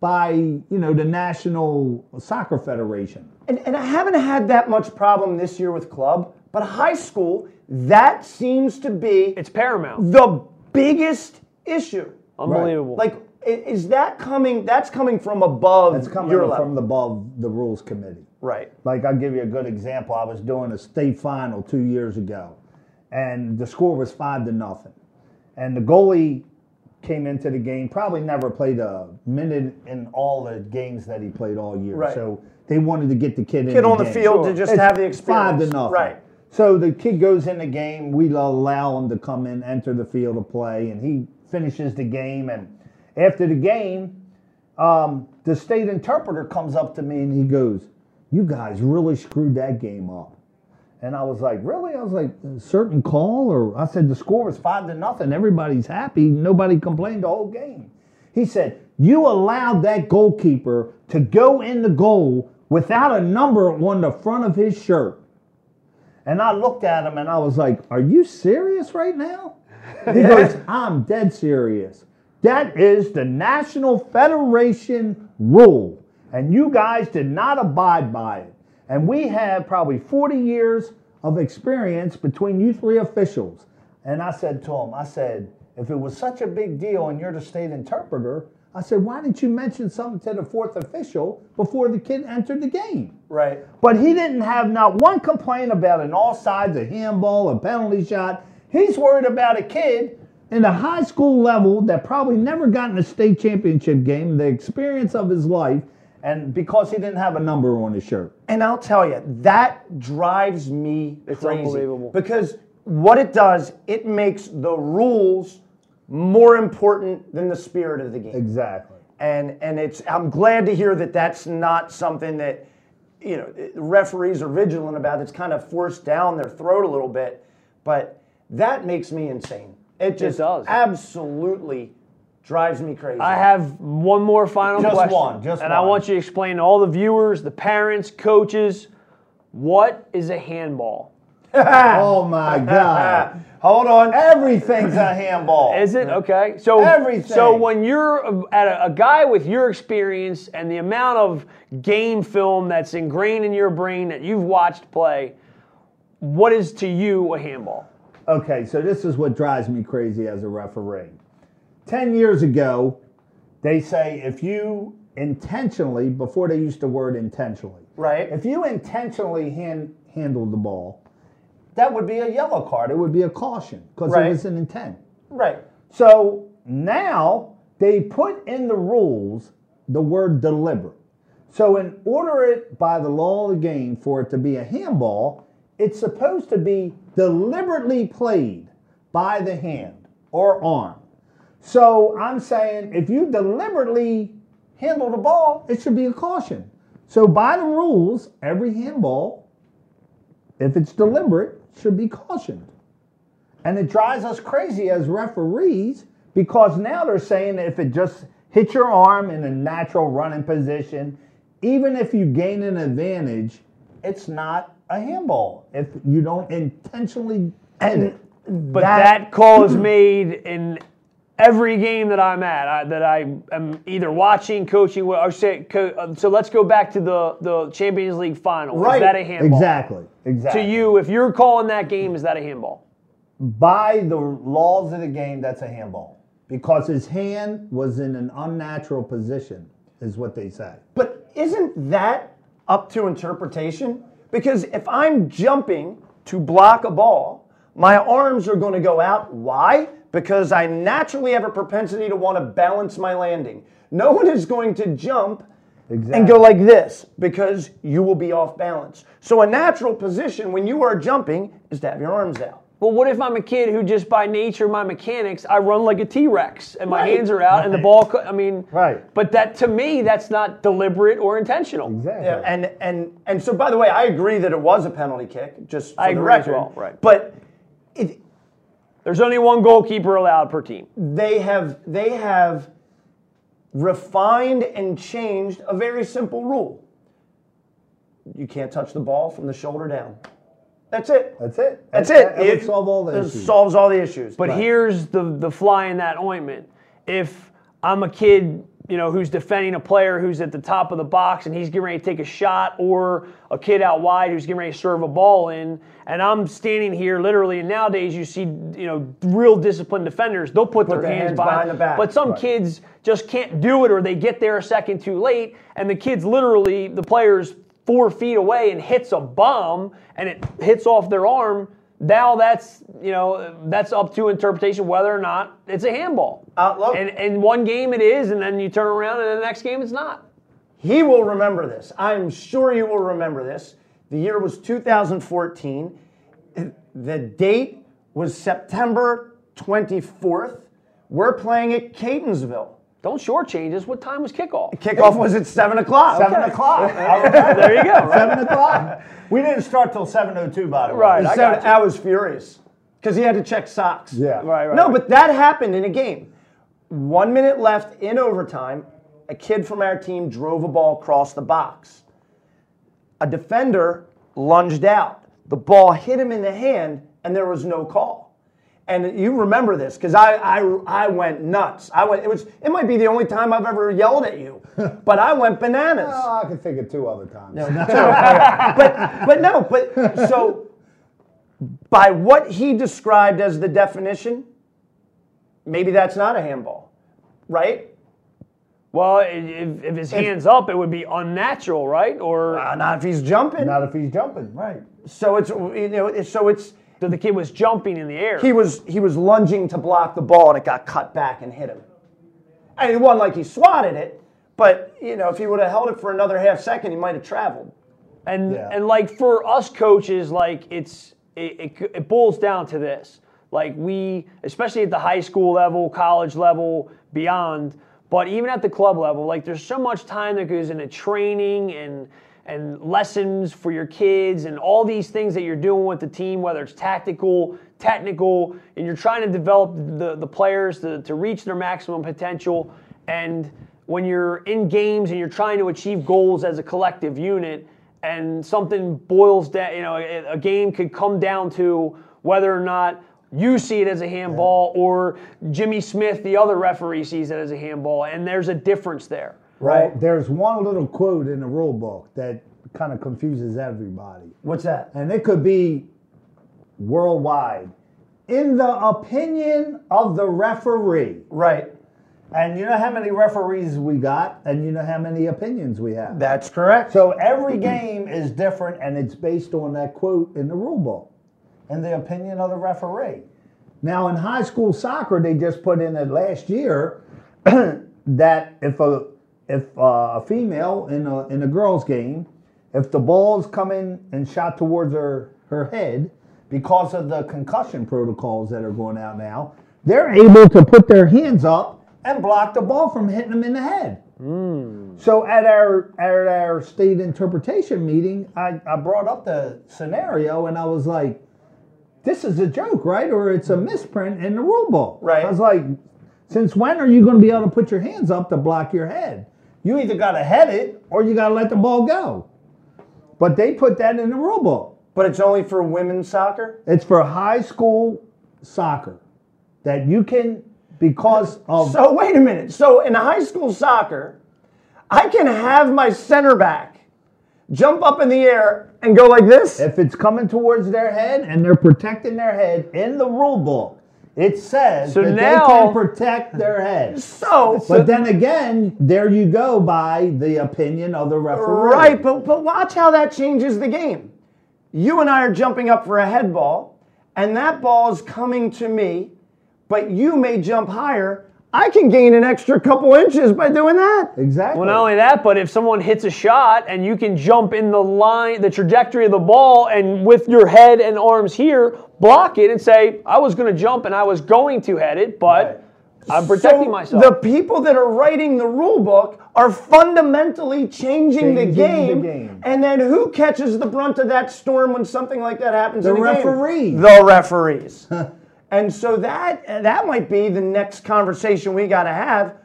by you know the National Soccer Federation. And, and I haven't had that much problem this year with club, but high school, that seems to be It's paramount. the biggest issue. Unbelievable. Like, is that coming? That's coming from above It's coming your level, from above the rules committee. right? Like I'll give you a good example. I was doing a state final two years ago, and the score was five to nothing, and the goalie came into the game. Probably never played a minute in all the games that he played all year. Right. So they wanted to get the kid in the on the game. field to just It's have the experience. Five to nothing. Right. So the kid goes in the game. We allow him to come in, enter the field to play, and he finishes the game. And after the game, um, the state interpreter comes up to me and he goes, "You guys really screwed that game up." And I was like, "Really?" I was like, "A "Certain call?" Or I said, "The score was five to nothing. Everybody's happy. Nobody complained the whole game." He said, "You allowed that goalkeeper to go in the goal without a number on the front of his shirt." And I looked at him and I was like, Are you serious right now? He goes, I'm dead serious. That is the National Federation rule. And you guys did not abide by it. And we have probably 40 years of experience between you three officials. And I said to him, I said, if it was such a big deal and you're the state interpreter, I said, why didn't you mention something to the fourth official before the kid entered the game? Right. But he didn't have not one complaint about an offsides, a handball, a penalty shot. He's worried about a kid in the high school level that probably never got in a state championship game, the experience of his life, and because he didn't have a number on his shirt. And I'll tell you, that drives me It's crazy. unbelievable. Because what it does, it makes the rules more important than the spirit of the game. Exactly. And and it's I'm glad to hear that that's not something that you know referees are vigilant about. It's kind of forced down their throat a little bit, but that makes me insane. It just does. absolutely drives me crazy. I have one more final Just question. one, just one. and I want you to explain to all the viewers, the parents, coaches, what is a handball? Oh my God. Hold on. Everything's a handball. Is it okay? So Everything. So when you're at a, a guy with your experience and the amount of game film that's ingrained in your brain that you've watched play, what is to you a handball? Okay, so this is what drives me crazy as a referee. 10 years ago, they say if you intentionally, before they used the word intentionally, Right. if you intentionally hand, handled the ball, that would be a yellow card. It would be a caution because Right. it was an intent. Right. So now they put in the rules the word deliberate. So in order it by the law of the game for it to be a handball, it's supposed to be deliberately played by the hand or arm. So I'm saying if you deliberately handle the ball, it should be a caution. So by the rules, every handball, if it's deliberate, should be cautioned. And it drives us crazy as referees because now they're saying that if it just hits your arm in a natural running position, even if you gain an advantage, it's not a handball if you don't intentionally hit it. But that, call is made in every game that I'm at, I, that I am either watching, coaching, or say. Co- uh, so let's go back to the the Champions League final. Right. Is that a handball? Exactly. Exactly. To you, if you're calling that game, is that a handball? by the laws of the game, that's a handball because his hand was in an unnatural position, is what they say. But isn't that up to interpretation? Because if I'm jumping to block a ball, my arms are going to go out. Why? Because I naturally have a propensity to want to balance my landing. No one is going to jump and go like this because you will be off balance. So, a natural position when you are jumping is to have your arms out. Well, what if I'm a kid who just by nature, my mechanics, I run like a T-Rex and my Right. hands are out and the ball, co- I mean, Right. But that to me, that's not deliberate or intentional. Exactly. Yeah, and and and so by the way, I agree that it was a penalty kick. Just for I the agree as record. well, right. But it, There's only one goalkeeper allowed per team. they have they have refined and changed a very simple rule. You can't touch the ball from the shoulder down. That's it. That's it. That's That- it. That would It- solve all the it issues. solves all the issues. But here's the the fly in that ointment. If I'm a kid, you know, who's defending a player who's at the top of the box and he's getting ready to take a shot, or a kid out wide who's getting ready to serve a ball in, and I'm standing here literally. And nowadays, you see, you know, real disciplined defenders. They'll put, their, their hands, hands behind, behind the back. But some Right. kids just can't do it, or they get there a second too late, and the kid's literally the player's four feet away and hits a bomb, and it hits off their arm. Now that's you know that's up to interpretation whether or not it's a handball. Uh, look. and in one game it is, and then you turn around and the next game it's not. He will remember this. I'm sure you will remember this. The year was 2014. The date was September 24th. We're playing at Catonsville. Don't shortchange us. What time was kickoff? Kickoff was at 7 o'clock. Seven o'clock. There you go. Right? Seven o'clock. We didn't start till seven o two, by the way. Right. I So got you. I was furious because he had to check socks. Yeah. Right, right. No, right. but that happened in a game. One minute left in overtime. A kid from our team drove a ball across the box. A defender lunged out. The ball hit him in the hand, and there was no call. And you remember this because I, I I went nuts. I went. It was. It might be the only time I've ever yelled at you, but I went bananas. Oh, I can think of two other times. No, but but no, but so by what he described as the definition, maybe that's not a handball, right? Well, if, if his hands up, it would be unnatural, right? Or Uh, not if he's jumping. Not if he's jumping, right? so it's you know so it's that the kid was jumping in the air. he was he was lunging to block the ball and it got cut back and hit him. I mean, it wasn't like he swatted it, but you know if he would have held it for another half second, he might have traveled. And Yeah. and like for us coaches, like it's it, it, it boils down to this. Like we, especially at the high school level, college level, beyond, but even at the club level, like there's so much time that goes into training and and lessons for your kids and all these things that you're doing with the team, whether it's tactical, technical, and you're trying to develop the, the players to, to reach their maximum potential. And when you're in games and you're trying to achieve goals as a collective unit, and something boils down, you know, a, a game could come down to whether or not you see it as a handball or Jimmy Smith, the other referee, sees it as a handball, and there's a difference there. Right. There's one little quote in the rule book that kind of confuses everybody. What's that? And it could be worldwide. In the opinion of the referee. Right. And you know how many referees we got, and you know how many opinions we have. That's correct. So every game is different, and it's based on that quote in the rule book and the opinion of the referee. Now, in high school soccer, they just put in it last year that if a if uh, a female in a in a girls' game, if the ball's coming and shot towards her her head because of the concussion protocols that are going out now, they're able to put their hands up and block the ball from hitting them in the head. So at our at our state interpretation meeting, I, I brought up the scenario and I was like, "This is a joke, right? Or it's a misprint in the rule book." Right. I was like, "Since when are you going to be able to put your hands up to block your head? You either got to head it or you got to let the ball go." But they put that in the rule book. But it's only for women's soccer? It's for high school soccer that you can because of So wait a minute. So in high school soccer, I can have my center back jump up in the air and go like this? If it's coming towards their head and they're protecting their head in the rule book, it says So that now- they can protect their head. So, But then again, there you go by the opinion of the referee. right, but but watch how that changes the game. You and I are jumping up for a head ball, and that ball is coming to me, but you may jump higher. I can gain an extra couple inches by doing that. Exactly. Well, not only that, but if someone hits a shot and you can jump in the line, the trajectory of the ball, and with your head and arms here, block it and say, I was going to jump and I was going to head it, but I'm protecting So myself. The people that are writing the rule book are fundamentally changing, the, Changing the game, game. And then who catches the brunt of that storm when something like that happens The in the referees. game? The referees. and so that that might be the next conversation we got to have.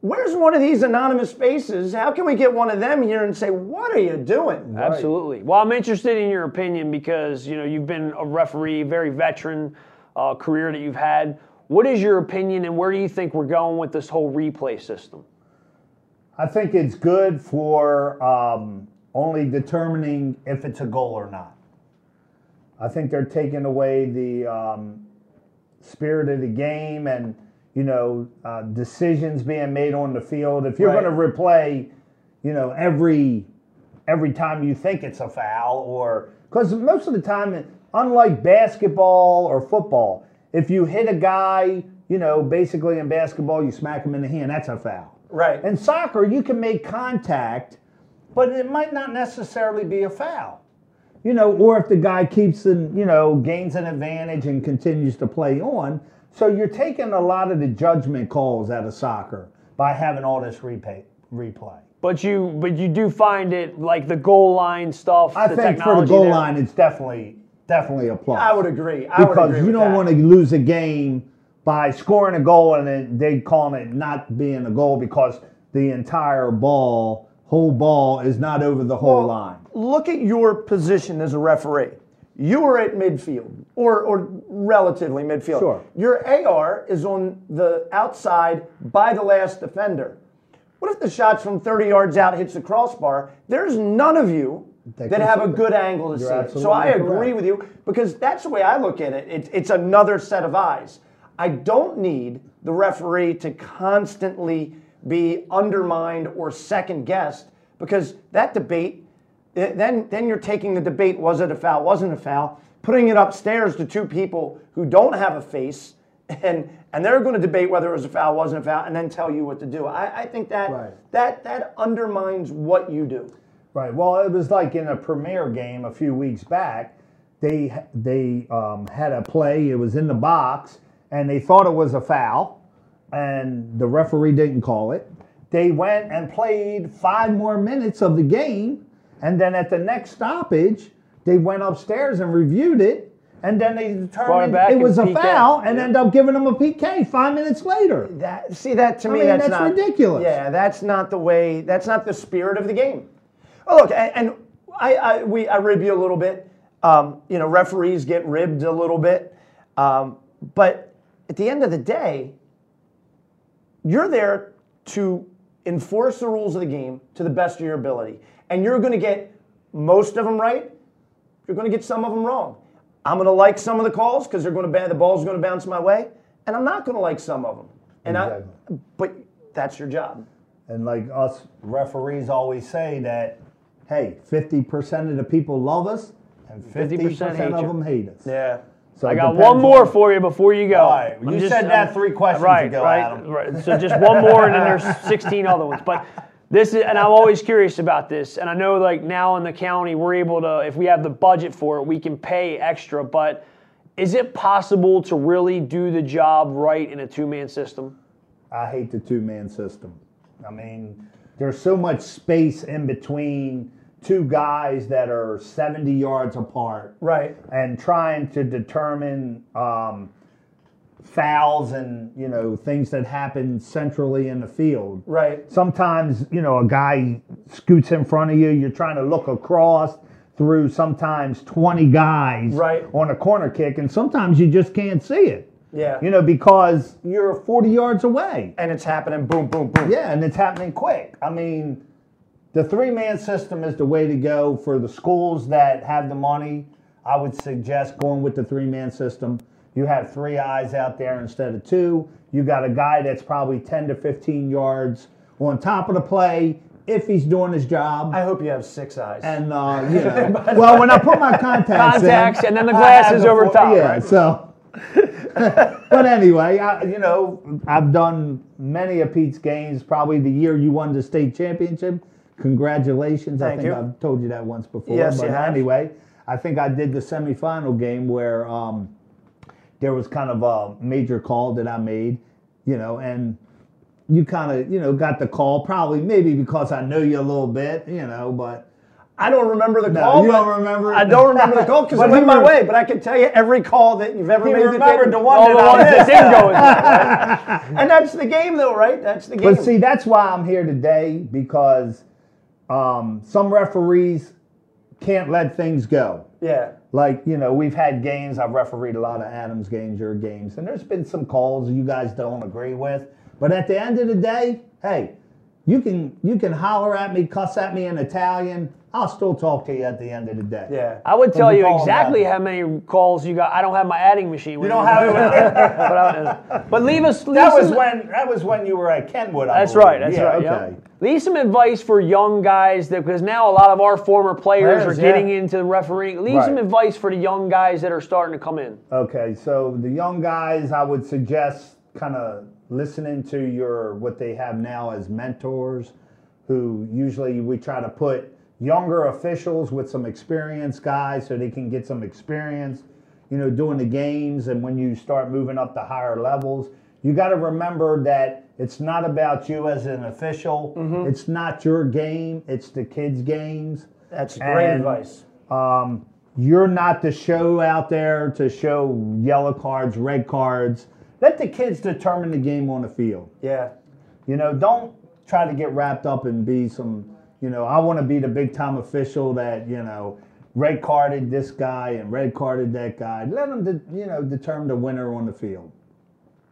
Where's one of these anonymous faces? How can we get one of them here and say, "What are you doing?" Absolutely. Well, I'm interested in your opinion because you know you've been a referee, very veteran uh, career that you've had. What is your opinion, and where do you think we're going with this whole replay system? I think it's good for um, only determining if it's a goal or not. I think they're taking away the um, spirit of the game and you know uh, decisions being made on the field. If you're Right. going to replay, you know every every time you think it's a foul, or because most of the time, unlike basketball or football, if you hit a guy, you know basically in basketball you smack him in the hand, that's a foul. Right. In soccer, you can make contact, but it might not necessarily be a foul. You know, or if the guy keeps and you know gains an advantage and continues to play on. So you're taking a lot of the judgment calls out of soccer by having all this replay. Replay. But you, but you do find it like the goal line stuff. I the think for the goal there. line, it's definitely definitely a plus. I would agree. I would because agree you with don't want to lose a game by scoring a goal and then they calling it not being a goal because the entire ball, whole ball, is not over the whole Well, line. Look at your position as a referee. You are at midfield, or or relatively midfield. Sure. Your AR is on the outside by the last defender. What if the shots from 30 yards out hits the crossbar? There's none of you That that have a good angle to You're see it. So I agree correct. with you because that's the way I look at it. It's, it's another set of eyes. I don't need the referee to constantly be undermined or second guessed because that debate, then, then you're taking the debate was it a foul, wasn't a foul, putting it upstairs to two people who don't have a face. And, and they're going to debate whether it was a foul, wasn't a foul, and then tell you what to do. I, I think that, Right. that that undermines what you do. Right. Well, it was like in a premier game a few weeks back. They they um, had a play. It was in the box, and they thought it was a foul, and the referee didn't call it. They went and played five more minutes of the game, and then at the next stoppage, they went upstairs and reviewed it, and then they determined back it was a PK. foul, and Yeah. ended up giving them a PK five minutes later. That see that to me mean, that's, that's not ridiculous. Yeah, that's not the way. That's not the spirit of the game. Oh look, and, and I, I we I rib you a little bit. Um, you know, referees get ribbed a little bit, um, but at the end of the day, you're there to enforce the rules of the game to the best of your ability, and you're going to get most of them right. You're going to get some of them wrong. I'm going to like some of the calls because they're going to the ball's going to bounce my way, and I'm not going to like some of them. And Exactly. I, but that's your job. And like us referees always say that, hey, 50% of the people love us and 50%, 50% of you. them hate us. Yeah. So I got one more on- for you before you go. All right. I'm You said that three questions right, ago, right, Adam. Right. So just one more, and then there's 16 other ones. But this is, and I'm always curious about this. And I know, like now in the county, we're able to, if we have the budget for it, we can pay extra. But is it possible to really do the job right in a two-man system? I hate the two man system. I mean, there's so much space in between two guys that are 70 yards apart. Right. and trying to determine um, fouls and you know things that happen centrally in the field. Right. Sometimes you know a guy scoots in front of you. You're trying to look across through sometimes 20 guys Right. on a corner kick, and sometimes you just can't see it. Yeah. You know because you're 40 yards away. And it's happening. Boom, boom, boom. Yeah, and it's happening quick. I mean, the three man system is the way to go for the schools that have the money. I would suggest going with the three man system. You have three eyes out there instead of two. You got a guy that's probably 10 to 15 yards on top of the play if he's doing his job. I hope you have six eyes. and, uh, you know, well, when I put my contacts, Contacts, in, and then the glasses over the- top, Yeah, right? so. but anyway, I, you know, I've done many of Pete's games. Probably the year you won the state championship. Congratulations! I Thank think you. I've told you that once before. Yes, but you have. anyway, I think I did the semifinal game where um, there was kind of a major call that I made, you know, and you kind of, you know, got the call. Probably maybe because I know you a little bit, you know, but I don't remember the No, call. you don't remember? I don't remember the call because it went my way. But I can tell you every call that you've ever He made. remembered the one All that I ones that didn't go. And that's the game, though, right? That's the game. But see, that's why I'm here today because um, some referees can't let things go. yeah. Like, you know, we've had games, I've refereed a lot of Adams games, your games, and there's been some calls you guys don't agree with. But at the end of the day, hey, you can you can holler at me, cuss at me in Italian. I'll still talk to you at the end of the day. Yeah. I would tell Doesn't you exactly how many calls you got. I don't have my adding machine. You don't have it. but, I, but leave us. Leave that was some- when that was when you were at Kenwood. I That's believe. right. That's yeah, right. Okay. Yep. Leave some advice for young guys that because now a lot of our former players, Players, are getting yeah. into refereeing. Leave some advice for the young guys that are starting to come in. Okay, so the young guys, I would suggest kind of listening to your what they have now as mentors, who usually we try to put younger officials with some experienced guys so they can get some experience, you know, doing the games. And when you start moving up to higher levels, you got to remember that it's not about you as an official. It's not your game. It's the kids' games. That's great advice. Um, you're not the show out there to show yellow cards, red cards. Let the kids determine the game on the field. Yeah. You know, don't try to get wrapped up and be some, you know, I want to be the big time official that, you know, red carded this guy and red carded that guy. Let them, de- you know, determine the winner on the field.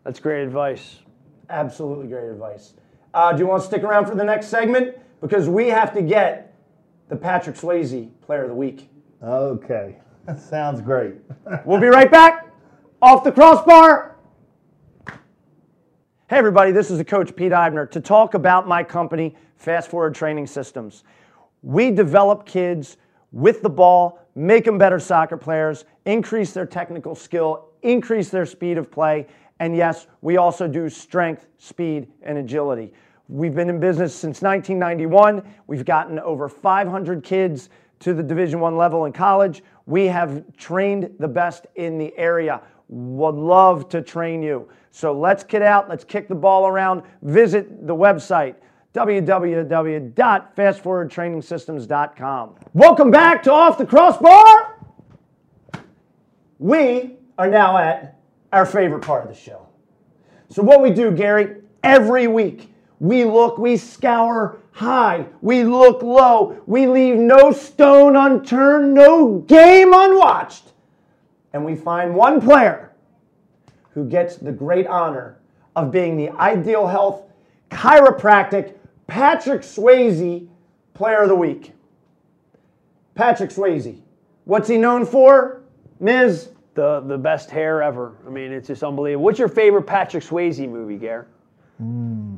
That's great advice. Absolutely great advice. Uh, do you want to stick around for the next segment? Because we have to get the Patrick Swayze Player of the Week. Okay. That sounds great. We'll be right back. Off the crossbar. Hey, everybody, this is the coach Pete Eibner to talk about my company, Fast Forward Training Systems. We develop kids with the ball, make them better soccer players, increase their technical skill, increase their speed of play, and yes, we also do strength, speed, and agility. We've been in business since 1991. We've gotten over 500 kids to the Division One level in college. We have trained the best in the area. Would love to train you. So let's get out, let's kick the ball around. Visit the website www.fastforwardtrainingsystems.com. Welcome back to Off the Crossbar. We are now at our favorite part of the show. So, what we do, Gary, every week, we look, we scour high, we look low, we leave no stone unturned, no game unwatched, and we find one player who gets the great honor of being the Ideal Health Chiropractic Patrick Swayze Player of the Week. Patrick Swayze. What's he known for? Miz. The the best hair ever. I mean, it's just unbelievable. What's your favorite Patrick Swayze movie, Gare? Hmm.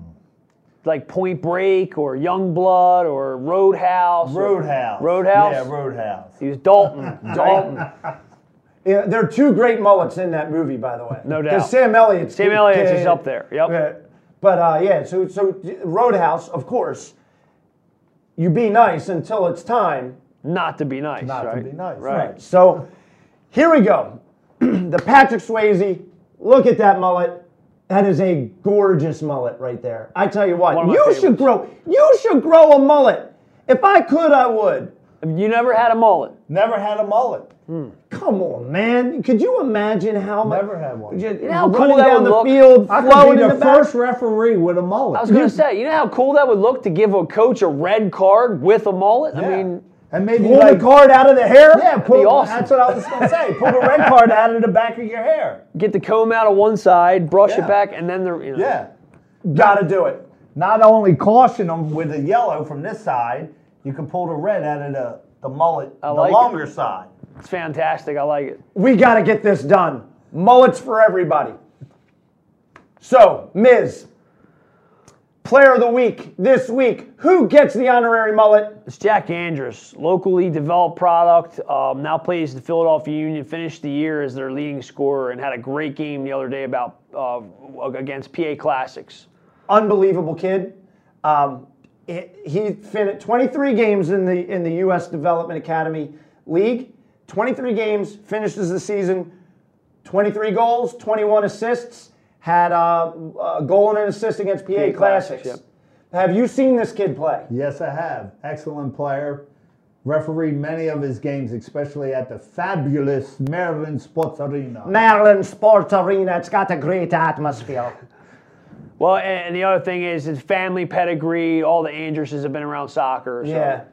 Like Point Break or Young Blood or Roadhouse. or- Roadhouse. Roadhouse. Yeah, Roadhouse. He was Dalton. Dalton. Yeah, there are two great mullets in that movie, by the way. No doubt. Because Sam Elliott's Sam Elliott's is up there. Yep. Yeah. But uh, yeah, so so Roadhouse, of course. You be nice until it's time. Not to be nice. Not to right? be nice. Right. So here we go. the Patrick Swayze. Look at that mullet. That is a gorgeous mullet right there. I tell you what, One of my you favorites. should grow. You should grow a mullet. If I could, I would. You never had a mullet. Never had a mullet. Hmm. Come on, man. Could you imagine how much? Never had one. You know how cool running that down would the look? field, I flowing could be in the, the back. first referee with a mullet. I was going to say, you know how cool that would look to give a coach a red card with a mullet? I Yeah. mean, and maybe Pull like the card out of the hair. Yeah, pull, be awesome. that's what I was going to say. Pull the red card out of the back of your hair. get the comb out of one side, brush Yeah. it back, and then the you know. Yeah. Gotta do it. Not only caution them with a yellow from this side, you can pull the red out of the, the mullet, I the like it. longer side. It's fantastic. I like it. We gotta get this done. Mullets for everybody. So, Miz. Player of the week this week. Who gets the honorary mullet? It's Jack Andrus, locally developed product. Um, now plays the Philadelphia Union. Finished the year as their leading scorer and had a great game the other day about uh, against PA Classics. Unbelievable kid. Um, he he finished 23 games in the in the U.S. Development Academy League. 23 games, finishes the season. 23 goals, 21 assists. Had uh, a goal and an assist against PA, Classics, Classics. yep. Have you seen this kid play? Yes, I have. Excellent player. refereed many of his games, especially at the fabulous Maryland Sports Arena. Maryland Sports Arena. It's got a great atmosphere. Well, and the other thing is his family pedigree. All the Andresses have been around soccer. So. Yeah.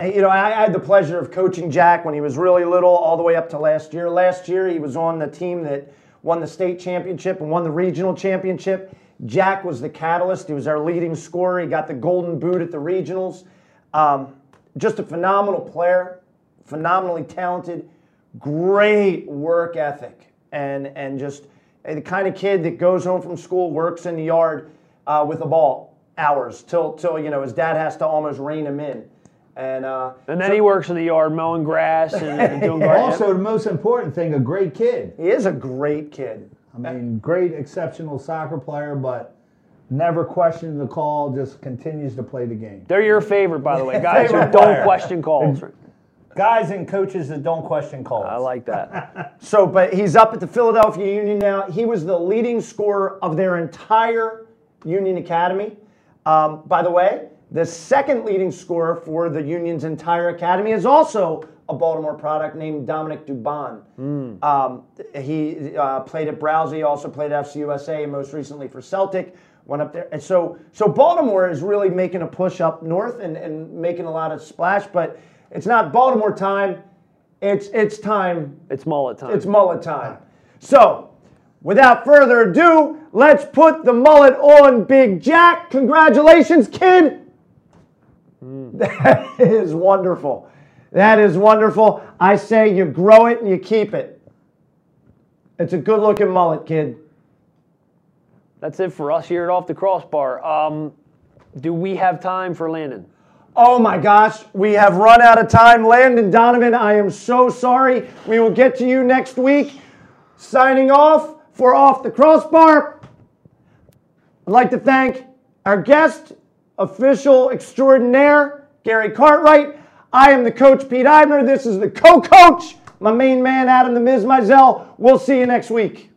Uh, You know, I, I had the pleasure of coaching Jack when he was really little, all the way up to last year. Last year, he was on the team that won the state championship and won the regional championship. Jack was the catalyst. He was our leading scorer. He got the golden boot at the regionals. Um, just a phenomenal player, phenomenally talented, great work ethic, and and just the kind of kid that goes home from school, works in the yard uh, with a ball hours till till you know his dad has to almost rein him in, and uh, And then he works in the yard mowing grass and, and doing gardening. Also, the most important thing, a great kid. he is a great kid. I mean, great, exceptional soccer player, but never questioned the call, just continues to play the game. They're your favorite, by the way, guys who don't question calls. Guys and coaches that don't question calls. I like that. So, but he's up at the Philadelphia Union now. He was the leading scorer of their entire Union Academy. Um, by the way, the second leading scorer for the Union's entire academy is also a Baltimore product named Dominic Dubon. Um, he uh, played at Browsey, also played at FCUSA, and most recently for Celtic. Went up there, and so so Baltimore is really making a push up north and, and making a lot of splash. But it's not Baltimore time; it's it's time It's mullet time. it's mullet time. So, without further ado, let's put the mullet on Big Jack. Congratulations, kid. That is wonderful. That is wonderful. I say you grow it and you keep it. It's a good looking mullet, kid. That's it for us here at Off the Crossbar. Um, do we have time for Landon? Oh my gosh, we have run out of time. Landon Donovan, I am so sorry. We will get to you next week. Signing off for Off the Crossbar. I'd like to thank our guest, official extraordinaire, Gary Cartwright. I am the coach, Pete Eibner. This is the co coach, my main man, Adam the Miz Mizell. We'll see you next week.